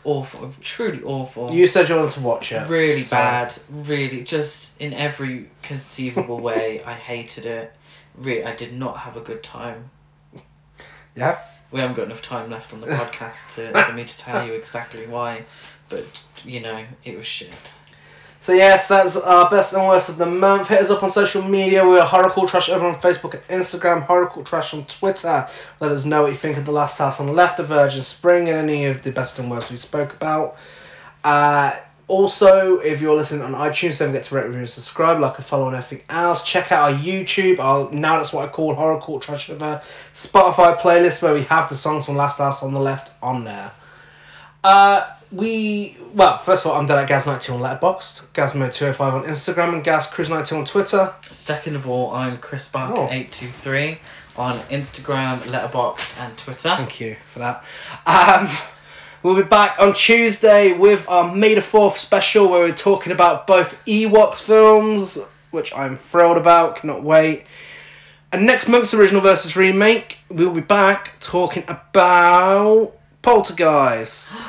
awful, truly awful. You said you wanted to watch it. really so- bad, really just in every conceivable way. I hated it. Really, I did not have a good time. Yeah? We haven't got enough time left on the podcast to, *laughs* for me to tell you exactly why, but you know, it was shit. So yes, that's our best and worst of the month. Hit us up on social media. We are Horrorcore Trash over on Facebook and Instagram. Horrorcore Trash on Twitter. Let us know what you think of the Last House on the Left, the Virgin Spring, and any of the best and worst we spoke about. Uh, also, if you're listening on iTunes, don't forget to rate, review, and subscribe. Like and follow on everything else. Check out our YouTube. Our, now that's what I call Horrorcore Trash over Spotify playlist where we have the songs from Last House on the Left on there. Uh, we well, first of all, I'm dead at Gaz92 on Letterboxd, Gazmo205 on Instagram, and GazCruise92 on Twitter. Second of all, I'm Chris Buck Oh. eight two three on Instagram, Letterboxd, and Twitter. Thank you for that. Um, we'll be back on Tuesday with our May the 4th special where we're talking about both Ewoks films, which I'm thrilled about, cannot wait. And next month's original versus remake, we'll be back talking about Poltergeist. *gasps*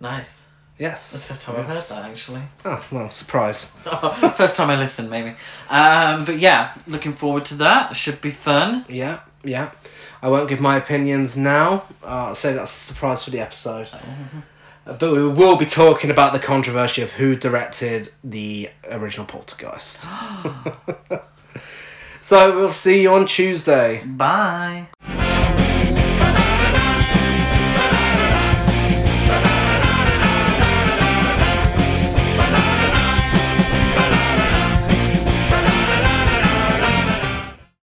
Nice. Yes. That's the first time I've heard that actually. Oh, well, surprise. *laughs* first time I listened, maybe. Um, but yeah, looking forward to that. Should be fun. Yeah, yeah. I won't give my opinions now. Uh, I'll say that's a surprise for the episode. Uh, But we will be talking about the controversy of who directed the original Poltergeist. *gasps* *laughs* so we'll see you on Tuesday. Bye.